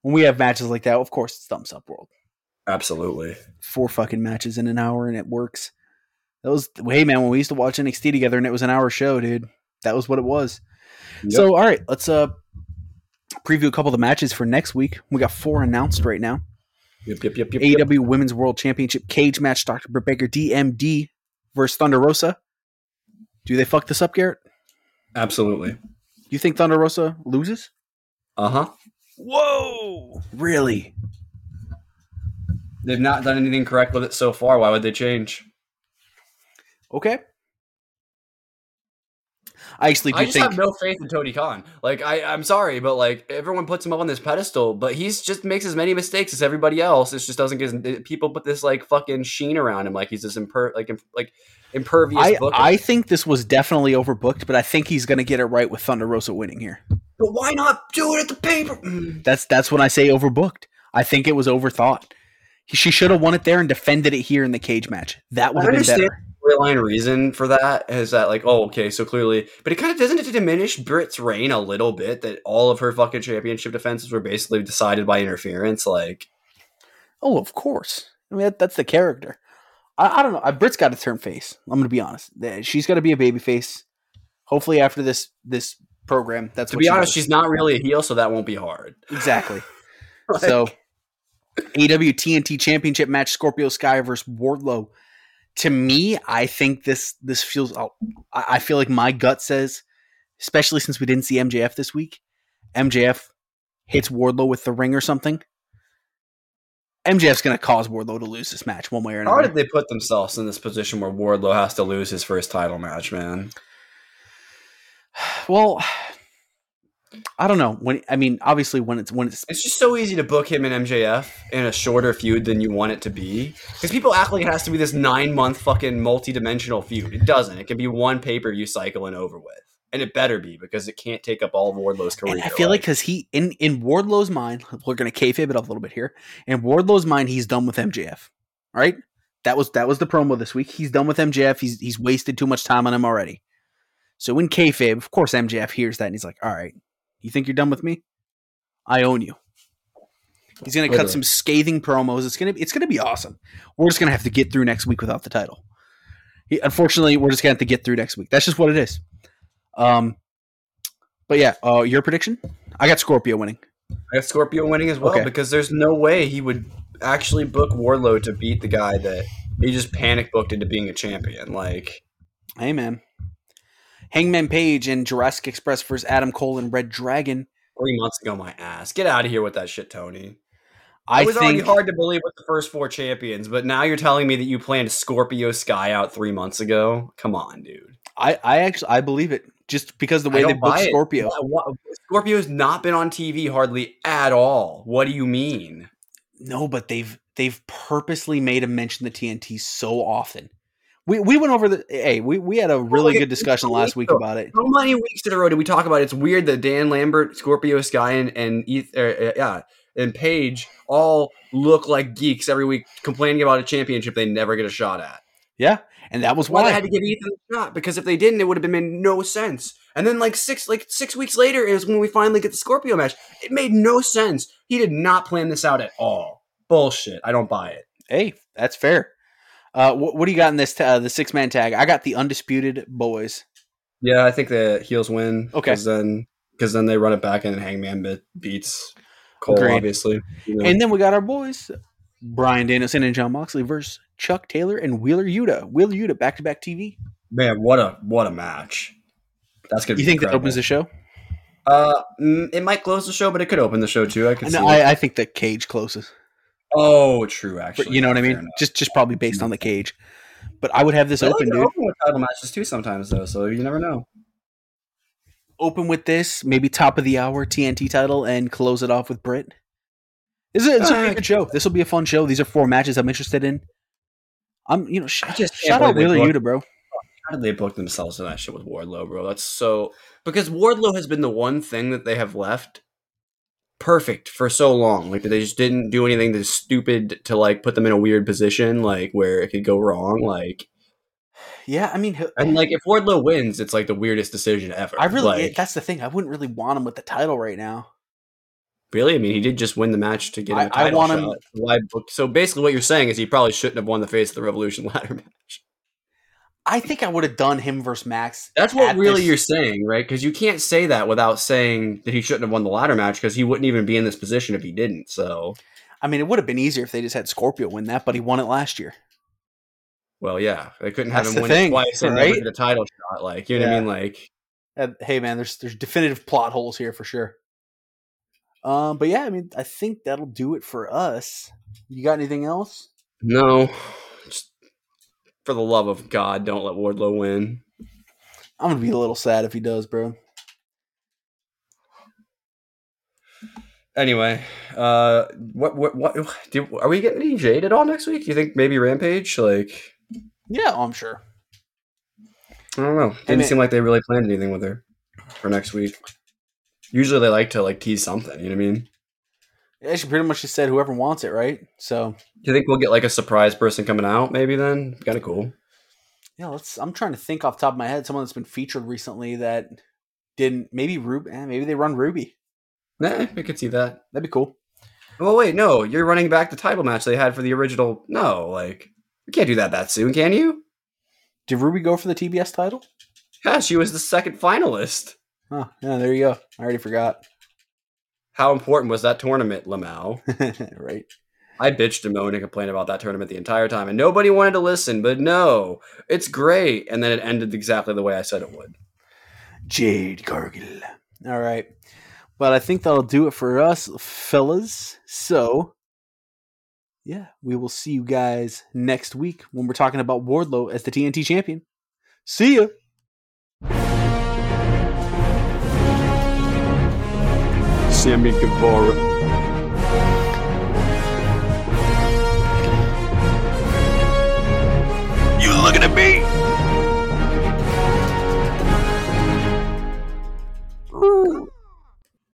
When we have matches like that, of course, it's thumbs up, world. absolutely. Four fucking matches in an hour, and it works. That was hey man, when we used to watch NXT together, and it was an hour show, dude. That was what it was. Yep. So, all right, let's uh preview a couple of the matches for next week. We got four announced right now. Yep, yep, yep, yep, yep. AEW Women's World Championship cage match. Dr. Britt Baker, DMD versus Thunder Rosa. Do they fuck this up, Garrett? Absolutely. You think Thunder Rosa loses? Uh huh. Whoa! Really? They've not done anything correct with it so far. Why would they change? Okay. I actually do I just think have no faith in Tony Khan. Like I, I'm sorry, but like everyone puts him up on this pedestal, but he's just makes as many mistakes as everybody else. It just doesn't get people put this like fucking sheen around him, like he's this imper like im- like impervious. I, booker. I think this was definitely overbooked, but I think he's going to get it right with Thunder Rosa winning here. but why not do it at the paper? Mm. That's that's when I say overbooked. I think it was overthought. She should have won it there and defended it here in the cage match. That would have been better. The storyline reason for that is that like oh okay so clearly but it kind of doesn't it diminish Britt's reign a little bit that all of her fucking championship defenses were basically decided by interference like Oh, of course. I mean, that, that's the character. I, I don't know. I, Britt's got to turn face. I'm going to be honest. She's got to be a baby face. Hopefully, after this this program, that's to be she honest does. she's not really a heel so that won't be hard exactly. Like, so, AEW TNT Championship match: Scorpio Sky versus Wardlow. To me, I think this this feels. I I feel like my gut says, especially since we didn't see MJF this week, MJF hits Wardlow with the ring or something. MJF's going to cause Wardlow to lose this match one way or another. How did they put themselves in this position where Wardlow has to lose his first title match, man? Well, I don't know. When I mean, obviously, when it's when it's It's just so easy to book him and MJF in a shorter feud than you want it to be. Because people act like it has to be this nine month fucking multi dimensional feud. It doesn't. It can be one pay per view cycle and over with. And it better be because it can't take up all of Wardlow's career. And I feel like because he in in Wardlow's mind, we're gonna kayfabe it up a little bit here. In Wardlow's mind, he's done with MJF. Right? That was that was the promo this week. He's done with MJF. He's he's wasted too much time on him already. So in kayfabe, of course, MJF hears that and he's like, "All right, you think you're done with me? I own you." He's gonna cut some scathing promos. It's gonna be it's gonna be awesome. We're just gonna have to get through next week without the title. He, unfortunately, we're just gonna have to get through next week. That's just what it is. Um, but yeah, uh, your prediction? I got Scorpio winning. I have Scorpio winning as well Okay. because there's no way he would actually book Wardlow to beat the guy that he just panic booked into being a champion. Like, Hey man, Hangman Page and Jurassic Express versus Adam Cole and Red Dragon. three months ago, my ass. Get out of here with that shit, Tony. I it was think already hard to believe with the first four champions, but now you're telling me that you planned Scorpio Sky out three months ago? Come on, dude. I, I actually I believe it just because the way they booked. Scorpio. Scorpio's not been on TV hardly at all. What do you mean? No, but they've they've purposely made him mention the TNT so often. We we went over the hey we we had a really good discussion last week about it. How many weeks in a row did we talk about it? It's weird that Dan Lambert, Scorpio Sky, and, and Eth- uh, yeah, and Paige all look like geeks every week, complaining about a championship they never get a shot at. Yeah, and that was why they why. had to give Ethan a shot because if they didn't, it would have been made no sense. And then like six like six weeks later is when we finally get the Scorpio match. It made no sense. He did not plan this out at all. Bullshit. I don't buy it. Hey, that's fair. Uh, what, what do you got in this uh, the six man tag? I got the undisputed boys. Yeah, I think the heels win. Okay. because then because then they run it back and Hangman beats Cole. Agreed. Obviously, you know. And then we got our boys, Bryan Danielson and Jon Moxley versus Chuck Taylor and Wheeler Yuta. Wheeler Yuta back to back TV. man, what a what a match. That's gonna. You be think that opens the show? Uh, mm, it might close the show, but it could open the show too. I could see. No, it. I, I think the cage closes. Oh, true. Actually, you know what I mean? enough. Just just probably based on the cage. But I would have this like open, to dude. open with title matches too sometimes though, so you never know. Open with this, maybe top of the hour TNT title, and close it off with Britt. This is it's a Uh, good show. This will be a fun show. These are four matches I'm interested in. I'm, you know, sh- I just shout out Wheeler Yuta, bro. How did they book themselves in that shit with Wardlow, bro? That's so because Wardlow has been the one thing that they have left perfect for so long. Like they just didn't do anything that's stupid to like put them in a weird position, like where it could go wrong. Like Yeah, I mean, and like if Wardlow wins, it's like the weirdest decision ever. I really like, that's the thing. I wouldn't really want him with the title right now. really. I mean, he did just win the match to get him I- I want him- shot. Book- So basically, what you're saying is he probably shouldn't have won the face of the Revolution ladder match. I think I would have done him versus Max. That's what really this- you're saying, right? Because you can't say that without saying that he shouldn't have won the ladder match because he wouldn't even be in this position if he didn't. So I mean, it would have been easier if they just had Scorpio win that, but he won it last year. Well, yeah, they couldn't have him win thing, it twice and right? a title shot. Like, you know what I mean? Like, hey man, there's there's definitive plot holes here for sure. Um, but yeah, I mean, I think that'll do it for us. You got anything else? no, for the love of God, don't let Wardlow win. I'm gonna be a little sad if he does, bro. Anyway, uh, what, what, what, do, are we getting any Jade at all next week? Do you think maybe Rampage? Like, Yeah, oh, I'm sure. I don't know. Didn't mean- seem like they really planned anything with her for next week. Usually they like to like tease something. You know what I mean? Yeah, she pretty much just said whoever wants it, right? So Do you think we'll get like a surprise person coming out? Maybe then, kind of cool. yeah, let's. I'm trying to think off the top of my head someone that's been featured recently that didn't. Maybe Ruby. Eh, maybe they run Ruby. Nah, I could see that. That'd be cool. Well, wait, no, you're running back the title match they had for the original. No, like you can't do that that soon, can you? Did Ruby go for the TBS title? Yeah, she was the second finalist. Oh, yeah, there you go. I already forgot. How important was that tournament, Lamau? right. I bitched and moaned and complained about that tournament the entire time, and nobody wanted to listen. But no, it's great, and then it ended exactly the way I said it would. Jade Cargill. All right. But I think that'll do it for us, fellas. So, yeah, we will see you guys next week when we're talking about Wardlow as the TNT champion. See ya. Sammy Guevara. You looking at me?